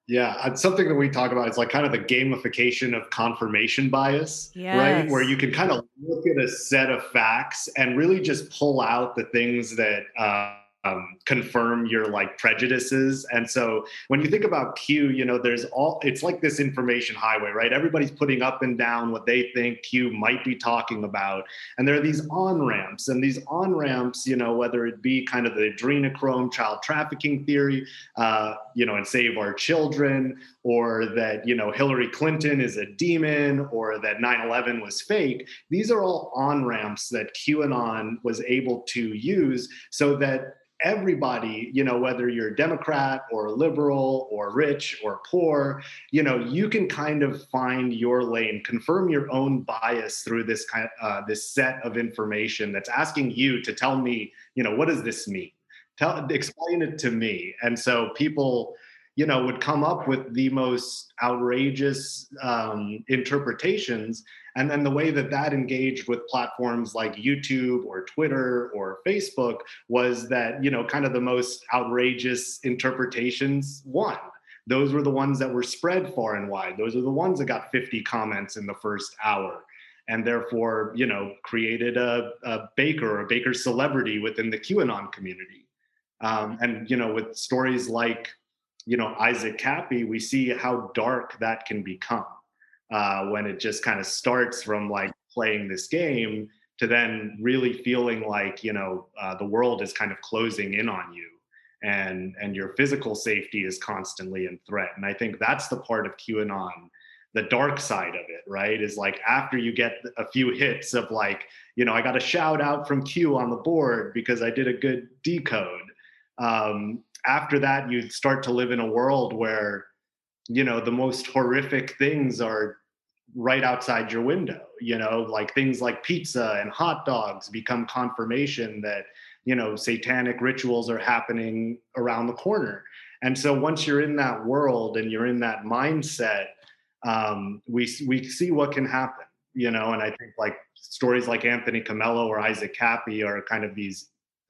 Yeah, it's something that we talk about. It's like kind of the gamification of confirmation bias, right? Where you can kind of look at a set of facts and really just pull out the things that uh, um, confirm your like prejudices. And so when you think about Q, you know, there's all it's like this information highway, right? Everybody's putting up and down what they think Q might be talking about, and there are these on ramps, and these on ramps, you know, whether it be kind of the adrenochrome child trafficking theory, uh, you know, and save our children, or that, you know, Hillary Clinton is a demon, or that 9 11 was fake. These are all on ramps that QAnon was able to use so that everybody, you know, whether you're a Democrat or liberal or rich or poor, you know, you can kind of find your lane, confirm your own bias through this kind of uh, this set of information that's asking you to tell me, you know, what does this mean? Tell, explain it to me. And so people, you know, would come up with the most outrageous um, interpretations. And then the way that that engaged with platforms like YouTube or Twitter or Facebook was that, you know, kind of the most outrageous interpretations won. Those were the ones that were spread far and wide. Those are the ones that got 50 comments in the first hour and therefore, you know, created a, a baker or a baker celebrity within the QAnon community. Um, and, you know, with stories like, you know, Isaac Kappy, we see how dark that can become uh, when it just kind of starts from like playing this game to then really feeling like, you know, uh, the world is kind of closing in on you and and your physical safety is constantly in threat. And I think that's the part of QAnon the dark side of it, right? Is like after you get a few hits of like, you know, I got a shout out from Q on the board because I did a good decode. Um, after that, you start to live in a world where, you know, the most horrific things are right outside your window. You know, like things like pizza and hot dogs become confirmation that, you know, satanic rituals are happening around the corner. And so once you're in that world and you're in that mindset, um, we we see what can happen, you know. And I think like stories like Anthony Comello or Isaac Kappy are kind of these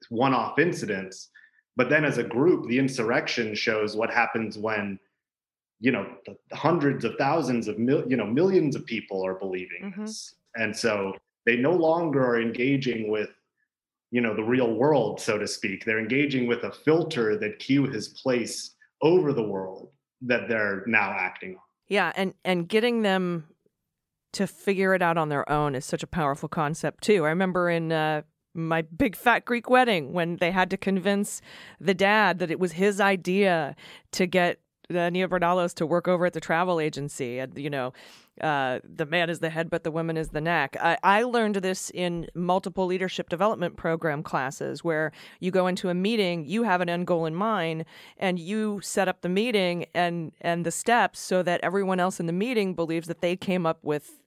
one-off incidents. But then as a group, the insurrection shows what happens when, you know, hundreds of thousands of mil, you know millions of people are believing Mhm. this, and so they no longer are engaging with you know the real world so to speak they're engaging with a filter that q has placed over the world that they're now acting on Yeah, and and getting them to figure it out on their own is such a powerful concept too. I remember in uh, my big fat Greek wedding when they had to convince the dad that it was his idea to get uh, Nia Vardalos to work over at the travel agency, and you know, uh, the man is the head, but the woman is the neck. I, I learned this in multiple leadership development program classes where you go into a meeting, you have an end goal in mind, and you set up the meeting and and the steps so that everyone else in the meeting believes that they came up with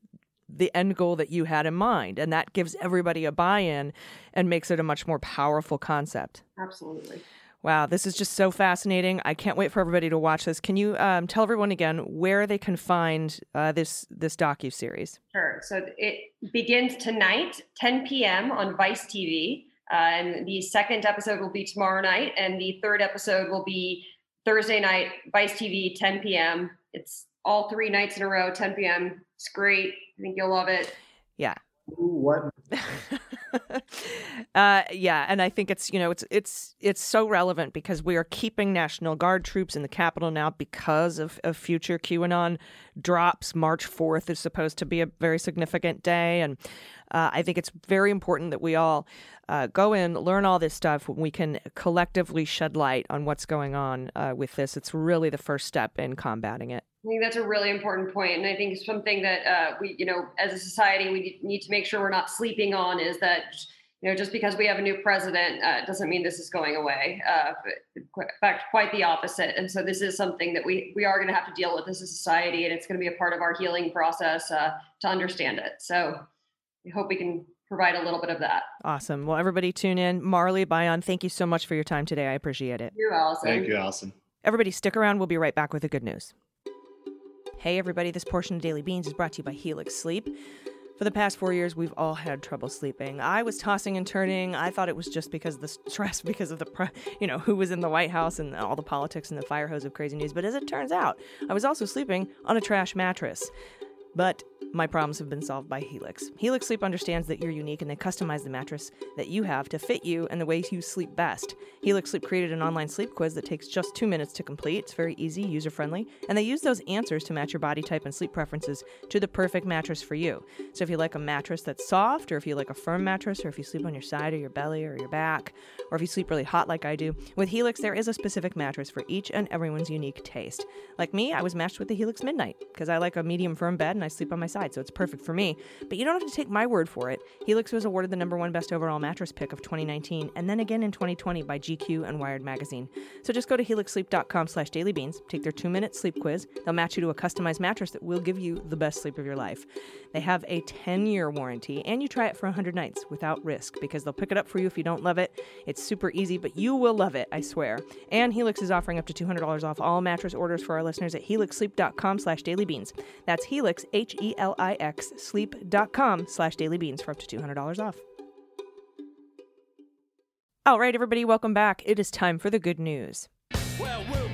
the end goal that you had in mind, and that gives everybody a buy-in and makes it a much more powerful concept. Absolutely. Wow, this is just so fascinating. I can't wait for everybody to watch this. Can you um, tell everyone again where they can find uh, this this docu series? Sure. So it begins tonight, 10 p.m. on Vice TV. Uh, and the second episode will be tomorrow night, and the third episode will be Thursday night, Vice TV, 10 p.m. It's all three nights in a row, 10 p.m. It's great. I think you'll love it. Yeah. Ooh, what? uh, yeah, and I think it's you know it's it's it's so relevant because we are keeping National Guard troops in the Capitol now because of, of future QAnon drops. March fourth is supposed to be a very significant day, and uh, I think it's very important that we all uh, go in, learn all this stuff. We can collectively shed light on what's going on uh, with this. It's really the first step in combating it. I think that's a really important point, and I think something that uh, we, you know, as a society, we need to make sure we're not sleeping on is that, you know, just because we have a new president uh, doesn't mean this is going away. Uh, in fact, quite the opposite. And so this is something that we we are going to have to deal with as a society, and it's going to be a part of our healing process uh, to understand it. So we hope we can provide a little bit of that. Awesome. Well, everybody tune in. Marley Bayan, thank you so much for your time today. I appreciate it. You, Allison. Thank you, Allison. Everybody, stick around. We'll be right back with the good news. Hey, everybody, this portion of Daily Beans is brought to you by Helix Sleep. For the past four years, we've all had trouble sleeping. I was tossing and turning. I thought it was just because of the stress, because of the, pre- you know, who was in the White House and all the politics and the fire hose of crazy news. But as it turns out, I was also sleeping on a trash mattress. But my problems have been solved by Helix. Helix Sleep understands that you're unique and they customize the mattress that you have to fit you and the way you sleep best. Helix Sleep created an online sleep quiz that takes just two minutes to complete. It's very easy, user friendly, and they use those answers to match your body type and sleep preferences to the perfect mattress for you. So if you like a mattress that's soft, or if you like a firm mattress, or if you sleep on your side or your belly or your back, or if you sleep really hot like I do, with Helix there is a specific mattress for each and everyone's unique taste. Like me, I was matched with the Helix Midnight because I like a medium firm bed and I sleep on my side, so it's perfect for me. But you don't have to take my word for it. Helix was awarded the number one best overall mattress pick of 2019, and then again in 2020 by GQ and Wired magazine. So just go to helixsleep.com slash dailybeans, take their two-minute sleep quiz. They'll match you to a customized mattress that will give you the best sleep of your life. They have a 10-year warranty, and you try it for 100 nights without risk because they'll pick it up for you if you don't love it. It's super easy, but you will love it, I swear. And Helix is offering up to $200 off all mattress orders for our listeners at helixsleep.com slash dailybeans. That's Helix, E H-E-L-I-X, sleep.com slash dailybeans for up to $200 off. All right, everybody, welcome back. It is time for the good news. Well, we'll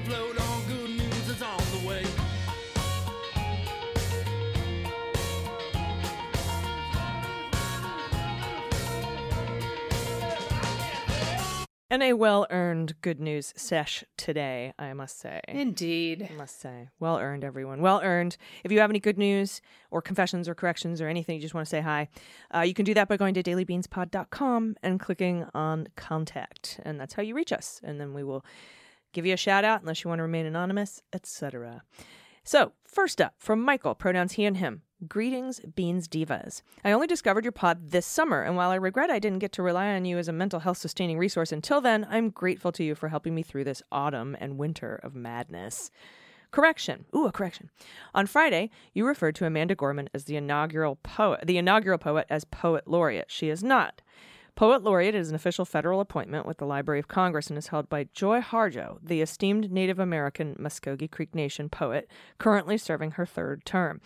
And a well earned good news sesh today, I must say. Indeed. I must say. Well earned, everyone. Well earned. If you have any good news or confessions or corrections or anything you just want to say hi, uh, you can do that by going to dailybeanspod.com and clicking on contact. And that's how you reach us. And then we will give you a shout out unless you want to remain anonymous, etc. So, first up from Michael, pronouns he and him. Greetings, Beans Divas. I only discovered your pod this summer, and while I regret I didn't get to rely on you as a mental health sustaining resource until then, I'm grateful to you for helping me through this autumn and winter of madness. Correction. Ooh, a correction. On Friday, you referred to Amanda Gorman as the inaugural poet, the inaugural poet as poet laureate. She is not. Poet laureate is an official federal appointment with the Library of Congress and is held by Joy Harjo, the esteemed Native American Muskogee Creek Nation poet, currently serving her third term.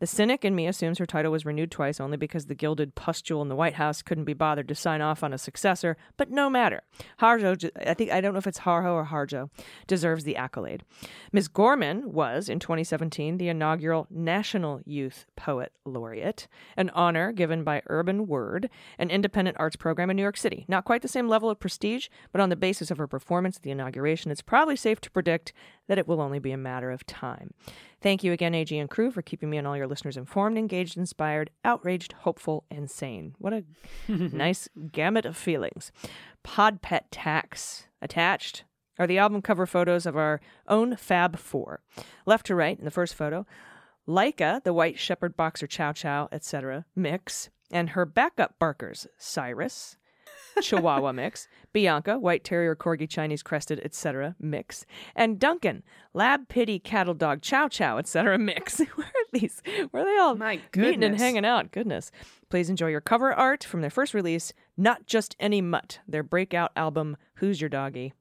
The cynic in me assumes her title was renewed twice only because the gilded pustule in the White House couldn't be bothered to sign off on a successor, but no matter. Harjo, I think, I don't know if it's Harjo or Harjo, deserves the accolade. Ms. Gorman was, in 2017, the inaugural National Youth Poet Laureate, an honor given by Urban Word, an independent arts program in New York City. Not quite the same level of prestige, but on the basis of her performance at the inauguration, it's probably safe to predict that it will only be a matter of time. Thank you again, AG and crew, for keeping me and all your listeners informed, engaged, inspired, outraged, hopeful, and sane. What a nice gamut of feelings. Pod Pet Tax attached are the album cover photos of our own Fab Four. Left to right in the first photo, Leica, the white shepherd boxer Chow Chow, etc., mix, and her backup barkers, Cyrus, Chihuahua mix, Bianca, white terrier, corgi, Chinese crested, etc. mix, and Duncan, lab pity, cattle dog, chow chow, etc. mix. Where are these? Where are they all My meeting and hanging out? Goodness. Please enjoy your cover art from their first release, Not Just Any Mutt, their breakout album, Who's Your Doggy?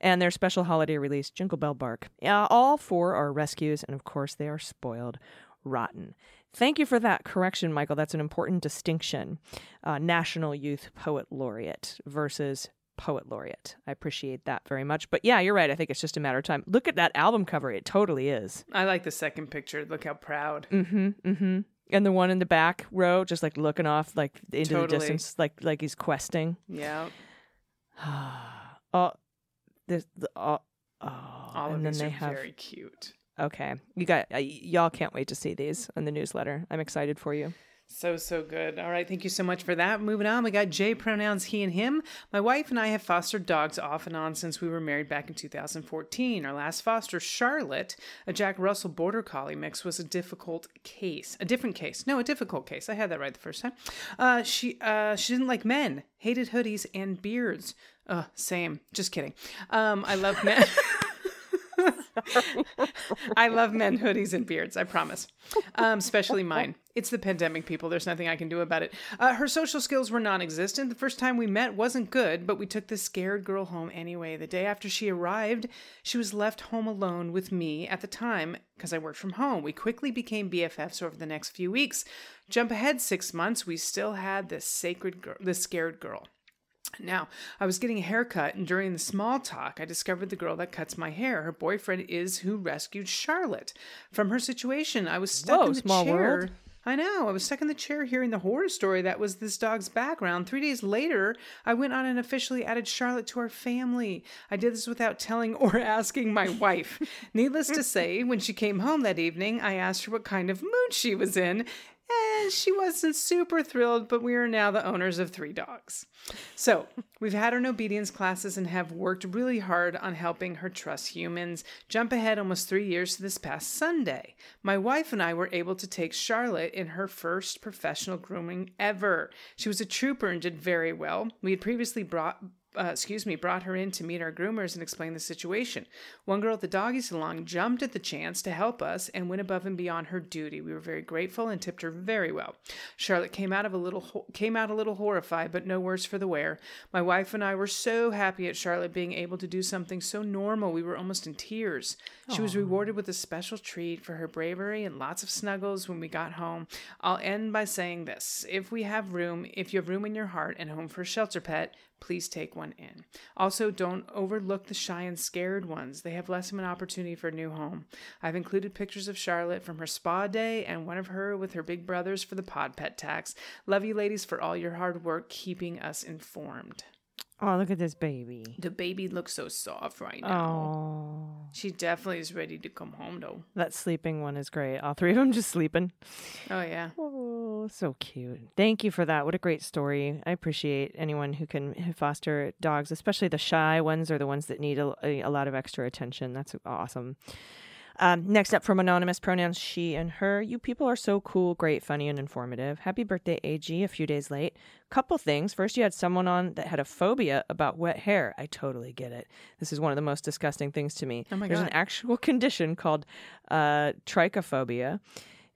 and their special holiday release, Jingle Bell Bark. Uh, all four are rescues, and of course, they are spoiled rotten. Thank you for that correction, Michael. That's an important distinction. Uh, National Youth Poet Laureate versus Poet Laureate. I appreciate that very much. But yeah, you're right. I think it's just a matter of time. Look at that album cover. It totally is. I like the second picture. Look how proud. Mm-hmm. Mm-hmm. And the one in the back row, just like looking off, like into the distance, like like he's questing. Yeah. oh, there's the oh, oh. All and of then these they are have very cute. Okay. You got uh, y'all can't wait to see these in the newsletter. I'm excited for you. So, so good. All right. Thank you so much for that. Moving on, we got J pronouns he and him. My wife and I have fostered dogs off and on since we were married back in 2014. Our last foster, Charlotte, a Jack Russell Border Collie mix, was a difficult case. A different case. No, a difficult case. I had that right the first time. Uh, she, uh, she didn't like men, hated hoodies and beards. Uh, same. Just kidding. Um, I love men. I love men hoodies and beards. I promise, um, especially mine. It's the pandemic, people. There's nothing I can do about it. Uh, her social skills were non-existent. The first time we met wasn't good, but we took the scared girl home anyway. The day after she arrived, she was left home alone with me at the time because I worked from home. We quickly became BFFs over the next few weeks. Jump ahead six months, we still had this sacred girl, this scared girl. Now, I was getting a haircut, and during the small talk, I discovered the girl that cuts my hair. Her boyfriend is who rescued Charlotte. From her situation, I was stuck Whoa, in the small chair. world. I know. I was stuck in the chair hearing the horror story that was this dog's background. Three days later, I went on and officially added Charlotte to our family. I did this without telling or asking my wife. Needless to say, when she came home that evening, I asked her what kind of mood she was in. And she wasn't super thrilled, but we are now the owners of three dogs. So, we've had her obedience classes and have worked really hard on helping her trust humans. Jump ahead almost three years to this past Sunday. My wife and I were able to take Charlotte in her first professional grooming ever. She was a trooper and did very well. We had previously brought uh, excuse me, brought her in to meet our groomers and explain the situation. One girl at the doggy salon jumped at the chance to help us and went above and beyond her duty. We were very grateful and tipped her very well. Charlotte came out of a little ho- came out a little horrified, but no worse for the wear. My wife and I were so happy at Charlotte being able to do something so normal. We were almost in tears. She was rewarded with a special treat for her bravery and lots of snuggles when we got home. I'll end by saying this: if we have room, if you have room in your heart and home for a shelter pet, please take one in. Also, don't overlook the shy and scared ones. They have less of an opportunity for a new home. I've included pictures of Charlotte from her spa day and one of her with her big brothers for the pod pet tax. Love you ladies for all your hard work keeping us informed. Oh, look at this baby. The baby looks so soft right now. Oh, She definitely is ready to come home though. that sleeping one is great. All three of them just sleeping. Oh yeah. Oh, so cute. Thank you for that. What a great story. I appreciate anyone who can foster dogs, especially the shy ones or the ones that need a, a, a lot of extra attention. That's awesome. Um, next up from Anonymous pronouns she and her. You people are so cool, great, funny, and informative. Happy birthday, AG, a few days late. Couple things. First, you had someone on that had a phobia about wet hair. I totally get it. This is one of the most disgusting things to me. Oh my There's God. an actual condition called uh, trichophobia.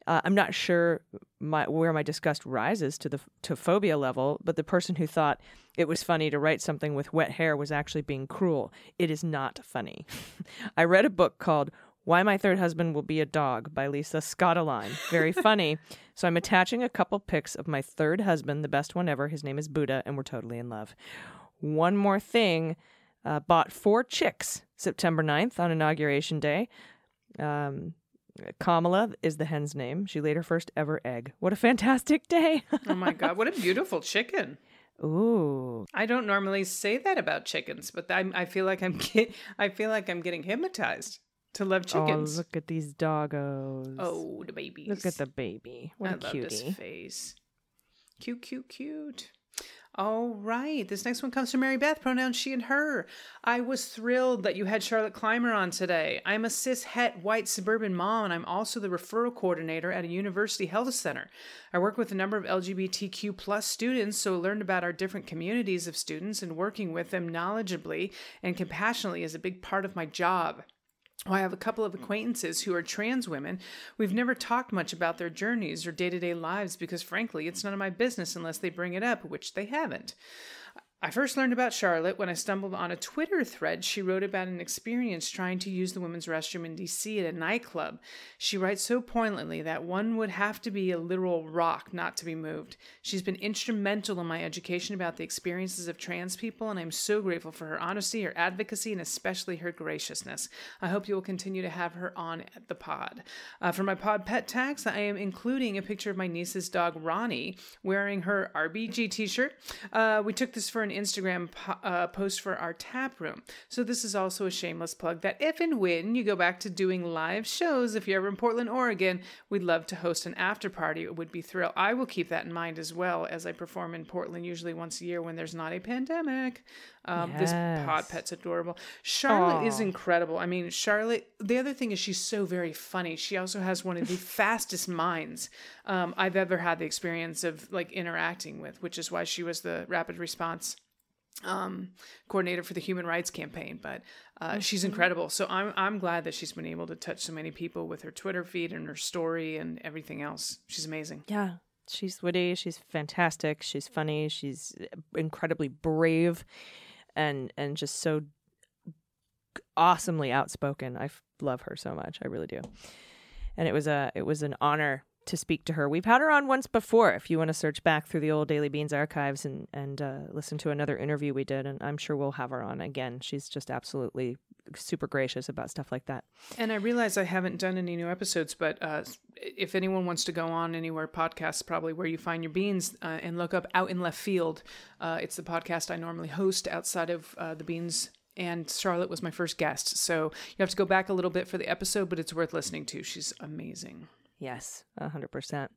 Uh, I'm not sure my, where my disgust rises to the to phobia level, but the person who thought it was funny to write something with wet hair was actually being cruel. It is not funny. I read a book called Why My Third Husband Will Be a Dog by Lisa Scottoline. Very funny. so I'm attaching a couple pics of my third husband, the best one ever. His name is Buddha, and we're totally in love. One more thing. Uh, bought four chicks September 9th on inauguration day. Um, Kamala is the hen's name. She laid her first ever egg. What a fantastic day. Oh my god, what a beautiful chicken. Ooh. I don't normally say that about chickens, but I'm, I feel like I'm get, I feel like I'm getting hypnotized to love oh, chickens. Oh, look at these doggos. Oh, the babies. Look at the baby. What I a love this face. Cute, cute, cute. All right. This next one comes from Mary Beth, pronouns she and her. I was thrilled that you had Charlotte Clymer on today. I'm a cis het white suburban mom, and I'm also the referral coordinator at a university health center. I work with a number of LGBTQ plus students, so I learned about our different communities of students and working with them knowledgeably and compassionately is a big part of my job. Well, I have a couple of mm. acquaintances who are trans women. We've never talked much about their journeys or day to day lives because, frankly, it's none of my business unless they bring it up, which they haven't. I first learned about Charlotte when I stumbled on a Twitter thread she wrote about an experience trying to use the women's restroom in DC at a nightclub. She writes so poignantly that one would have to be a literal rock not to be moved. She's been instrumental in my education about the experiences of trans people, and I'm so grateful for her honesty, her advocacy, and especially her graciousness. I hope you will continue to have her on at the pod. Uh, for my pod pet tax, I am including a picture of my niece's dog Ronnie wearing her RBG t-shirt. Uh, we took this for an Instagram po- uh, post for our tap room. So this is also a shameless plug that if and when you go back to doing live shows, if you're ever in Portland, Oregon, we'd love to host an after party. It would be thrilled. I will keep that in mind as well as I perform in Portland usually once a year when there's not a pandemic. Um, This pod pet's adorable. Charlotte is incredible. I mean, Charlotte. The other thing is she's so very funny. She also has one of the fastest minds um, I've ever had the experience of like interacting with, which is why she was the rapid response um, coordinator for the Human Rights Campaign. But uh, she's incredible. So I'm I'm glad that she's been able to touch so many people with her Twitter feed and her story and everything else. She's amazing. Yeah. She's witty. She's fantastic. She's funny. She's incredibly brave and and just so awesomely outspoken. I f- love her so much. I really do. And it was a it was an honor to speak to her. We've had her on once before. If you want to search back through the old Daily Beans archives and and uh, listen to another interview we did, and I'm sure we'll have her on again. She's just absolutely super gracious about stuff like that. And I realize I haven't done any new episodes, but uh, if anyone wants to go on anywhere, podcasts probably where you find your beans, uh, and look up Out in Left Field. Uh, it's the podcast I normally host outside of uh, the beans. And Charlotte was my first guest, so you have to go back a little bit for the episode, but it's worth listening to. She's amazing. Yes, hundred percent.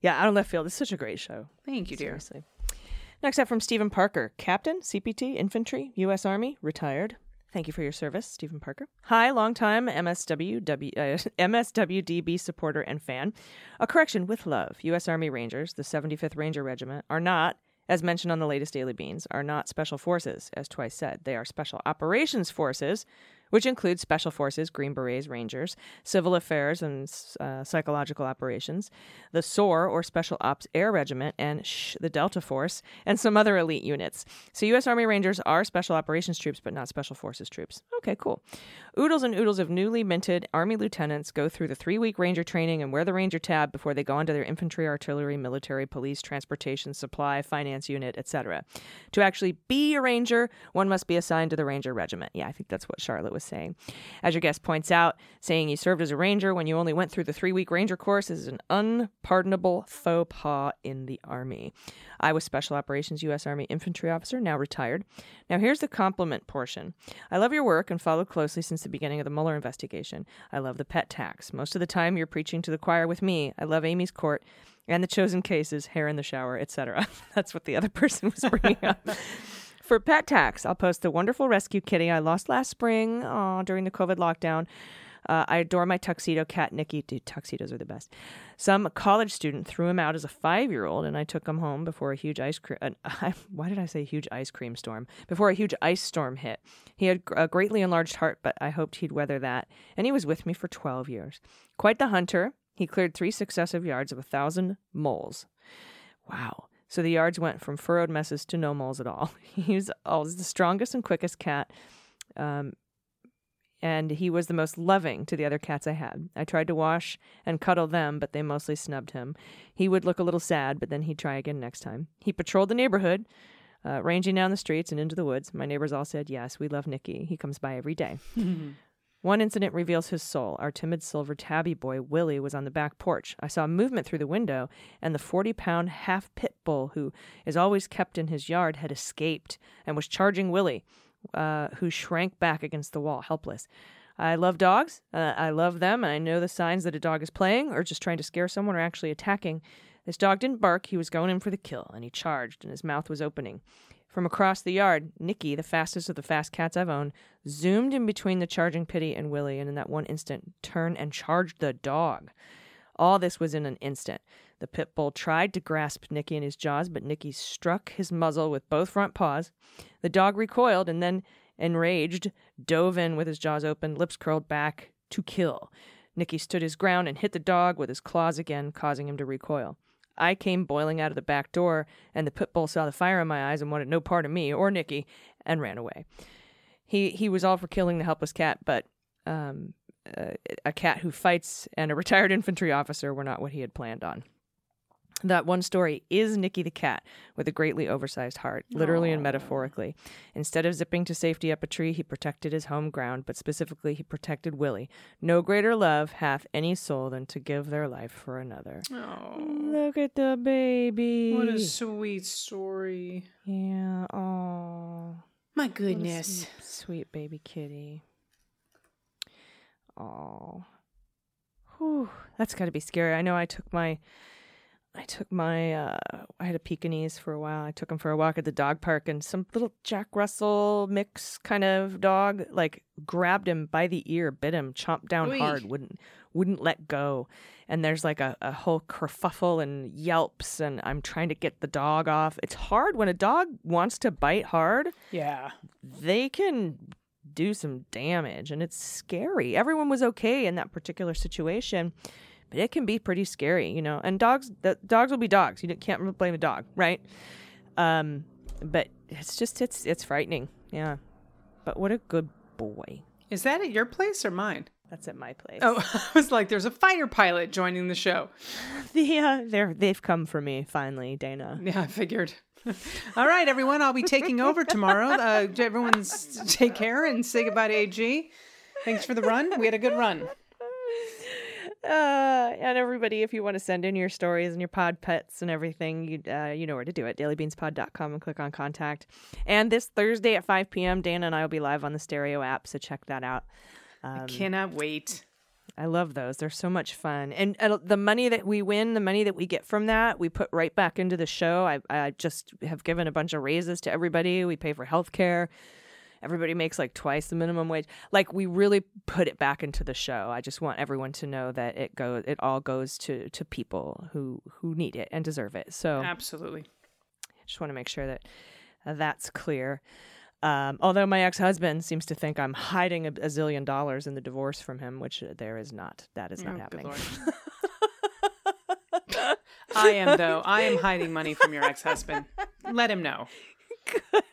Yeah, out of left field. It's such a great show. Thank you, dear. Seriously. Next up from Stephen Parker, Captain, CPT, Infantry, U.S. Army, retired. Thank you for your service, Stephen Parker. Hi, longtime MSW, W, uh, MSWDB supporter and fan. A correction with love. U.S. Army Rangers, the 75th Ranger Regiment, are not, as mentioned on the latest Daily Beans, are not special forces, as twice said. They are special operations forces, which includes special forces, Green Berets, Rangers, civil affairs and uh, psychological operations, the SOAR or Special Ops Air Regiment, and SH, the Delta Force, and some other elite units. So, U.S. Army Rangers are special operations troops, but not special forces troops. Okay, cool. Oodles and oodles of newly minted Army lieutenants go through the three week Ranger training and wear the Ranger tab before they go on to their infantry, artillery, military, police, transportation, supply, finance unit, etc. To actually be a Ranger, one must be assigned to the Ranger Regiment. Yeah, I think that's what Charlotte was saying. As your guest points out, saying you served as a Ranger when you only went through the three week Ranger course is an unpardonable faux pas in the Army. I was Special Operations U.S. Army Infantry Officer, now retired. Now, here's the compliment portion. I love your work and followed closely since the beginning of the Mueller investigation. I love the pet tax. Most of the time, you're preaching to the choir with me. I love Amy's Court and the chosen cases, hair in the shower, etc. That's what the other person was bringing up. For pet tax, I'll post the wonderful rescue kitty I lost last spring aw, during the COVID lockdown. Uh, I adore my tuxedo cat, Nikki. Dude, tuxedos are the best. Some college student threw him out as a five year old, and I took him home before a huge ice cream. Why did I say huge ice cream storm? Before a huge ice storm hit. He had a greatly enlarged heart, but I hoped he'd weather that. And he was with me for 12 years. Quite the hunter. He cleared three successive yards of a thousand moles. Wow. So the yards went from furrowed messes to no moles at all. He was always the strongest and quickest cat. Um, and he was the most loving to the other cats I had. I tried to wash and cuddle them, but they mostly snubbed him. He would look a little sad, but then he'd try again next time. He patrolled the neighborhood, uh, ranging down the streets and into the woods. My neighbors all said, Yes, we love Nicky. He comes by every day. One incident reveals his soul. Our timid silver tabby boy, Willie, was on the back porch. I saw movement through the window, and the 40 pound half pit bull, who is always kept in his yard, had escaped and was charging Willie, uh, who shrank back against the wall, helpless. I love dogs. Uh, I love them, and I know the signs that a dog is playing or just trying to scare someone or actually attacking. This dog didn't bark, he was going in for the kill, and he charged, and his mouth was opening. From across the yard, Nicky, the fastest of the fast cats I've owned, zoomed in between the charging Pitty and Willie, and in that one instant, turned and charged the dog. All this was in an instant. The pit bull tried to grasp Nicky in his jaws, but Nicky struck his muzzle with both front paws. The dog recoiled and then, enraged, dove in with his jaws open, lips curled back to kill. Nicky stood his ground and hit the dog with his claws again, causing him to recoil. I came boiling out of the back door, and the pit bull saw the fire in my eyes and wanted no part of me or Nikki and ran away. He he was all for killing the helpless cat, but um, uh, a cat who fights and a retired infantry officer were not what he had planned on. That one story is Nicky the cat with a greatly oversized heart, literally and metaphorically. Instead of zipping to safety up a tree, he protected his home ground, but specifically he protected Willie. No greater love hath any soul than to give their life for another. Oh, Look at the baby. what a sweet story. yeah. Oh, My goodness. sweet baby kitty. Oh, whew, that's got to be scary. I know. I took my, I took my, uh, I had a Pekingese for a while. I took him for a walk at the dog park, and some little Jack Russell mix kind of dog like grabbed him by the ear, bit him, chomped down Oy. hard, wouldn't wouldn't let go. And there's like a, a whole kerfuffle and yelps, and I'm trying to get the dog off. It's hard when a dog wants to bite hard Yeah. they can do some damage and it's scary. Everyone was okay in that particular situation, but it can be pretty scary, you know. And dogs, the dogs will be dogs. You can't blame a dog, right? Um, but it's just it's it's frightening, yeah. But what a good boy. Is that at your place or mine? That's at my place. Oh, I was like, there's a fighter pilot joining the show. yeah, they're they've come for me finally, Dana. Yeah, I figured. All right, everyone, I'll be taking over tomorrow. Uh, everyone's take care and say goodbye to AG. Thanks for the run. We had a good run. Uh, and everybody, if you want to send in your stories and your pod pets and everything, you uh, you know where to do it. Dailybeanspod.com and click on contact. And this Thursday at 5 p.m., Dana and I will be live on the Stereo app, so check that out. Um, Cannot wait. I love those. They're so much fun. And, and the money that we win, the money that we get from that, we put right back into the show. I, I just have given a bunch of raises to everybody. We pay for health care. Everybody makes like twice the minimum wage. Like we really put it back into the show. I just want everyone to know that it goes it all goes to to people who who need it and deserve it. So Absolutely. just want to make sure that uh, that's clear. Um, although my ex-husband seems to think I'm hiding a, a zillion dollars in the divorce from him, which there is not. That is not Oh, happening. I am, though. I am hiding money from your ex husband. Let him know.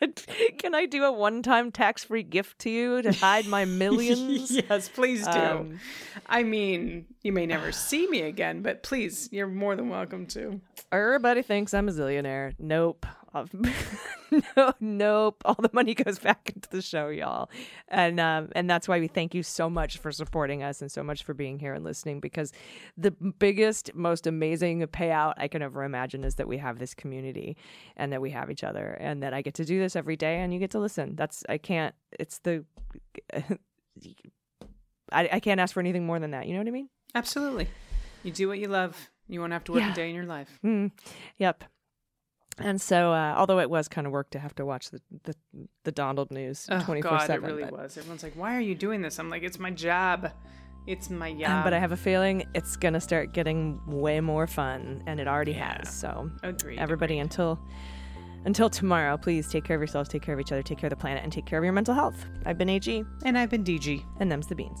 Good. Can I do a one-time tax-free gift to you to hide my millions? yes, please do. Um, I mean, you may never see me again, but please, you're more than welcome to. Everybody thinks I'm a zillionaire. Nope. no, nope. All the money goes back into the show, y'all, and um, and that's why we thank you so much for supporting us and so much for being here and listening. Because the biggest, most amazing payout I can ever imagine is that we have this community and that we have each other, and that I get to do this every day, and you get to listen. That's I can't. It's the. I, I can't ask for anything more than that. You know what I mean? Absolutely. You do what you love. You won't have to work Yeah. a day in your life. Mm, yep. And so, uh, although it was kind of work to have to watch the the, the Donald news Oh, twenty four God, it really but, was. Everyone's like, why are you doing this? I'm like, it's my job. It's my job. but I have a feeling it's gonna start getting way more fun, and it already Yeah. has. So, Agreed. everybody, until until tomorrow, please take care of yourselves, take care of each other, take care of the planet, and take care of your mental health. I've been AG, And I've been DG. and them's the beans.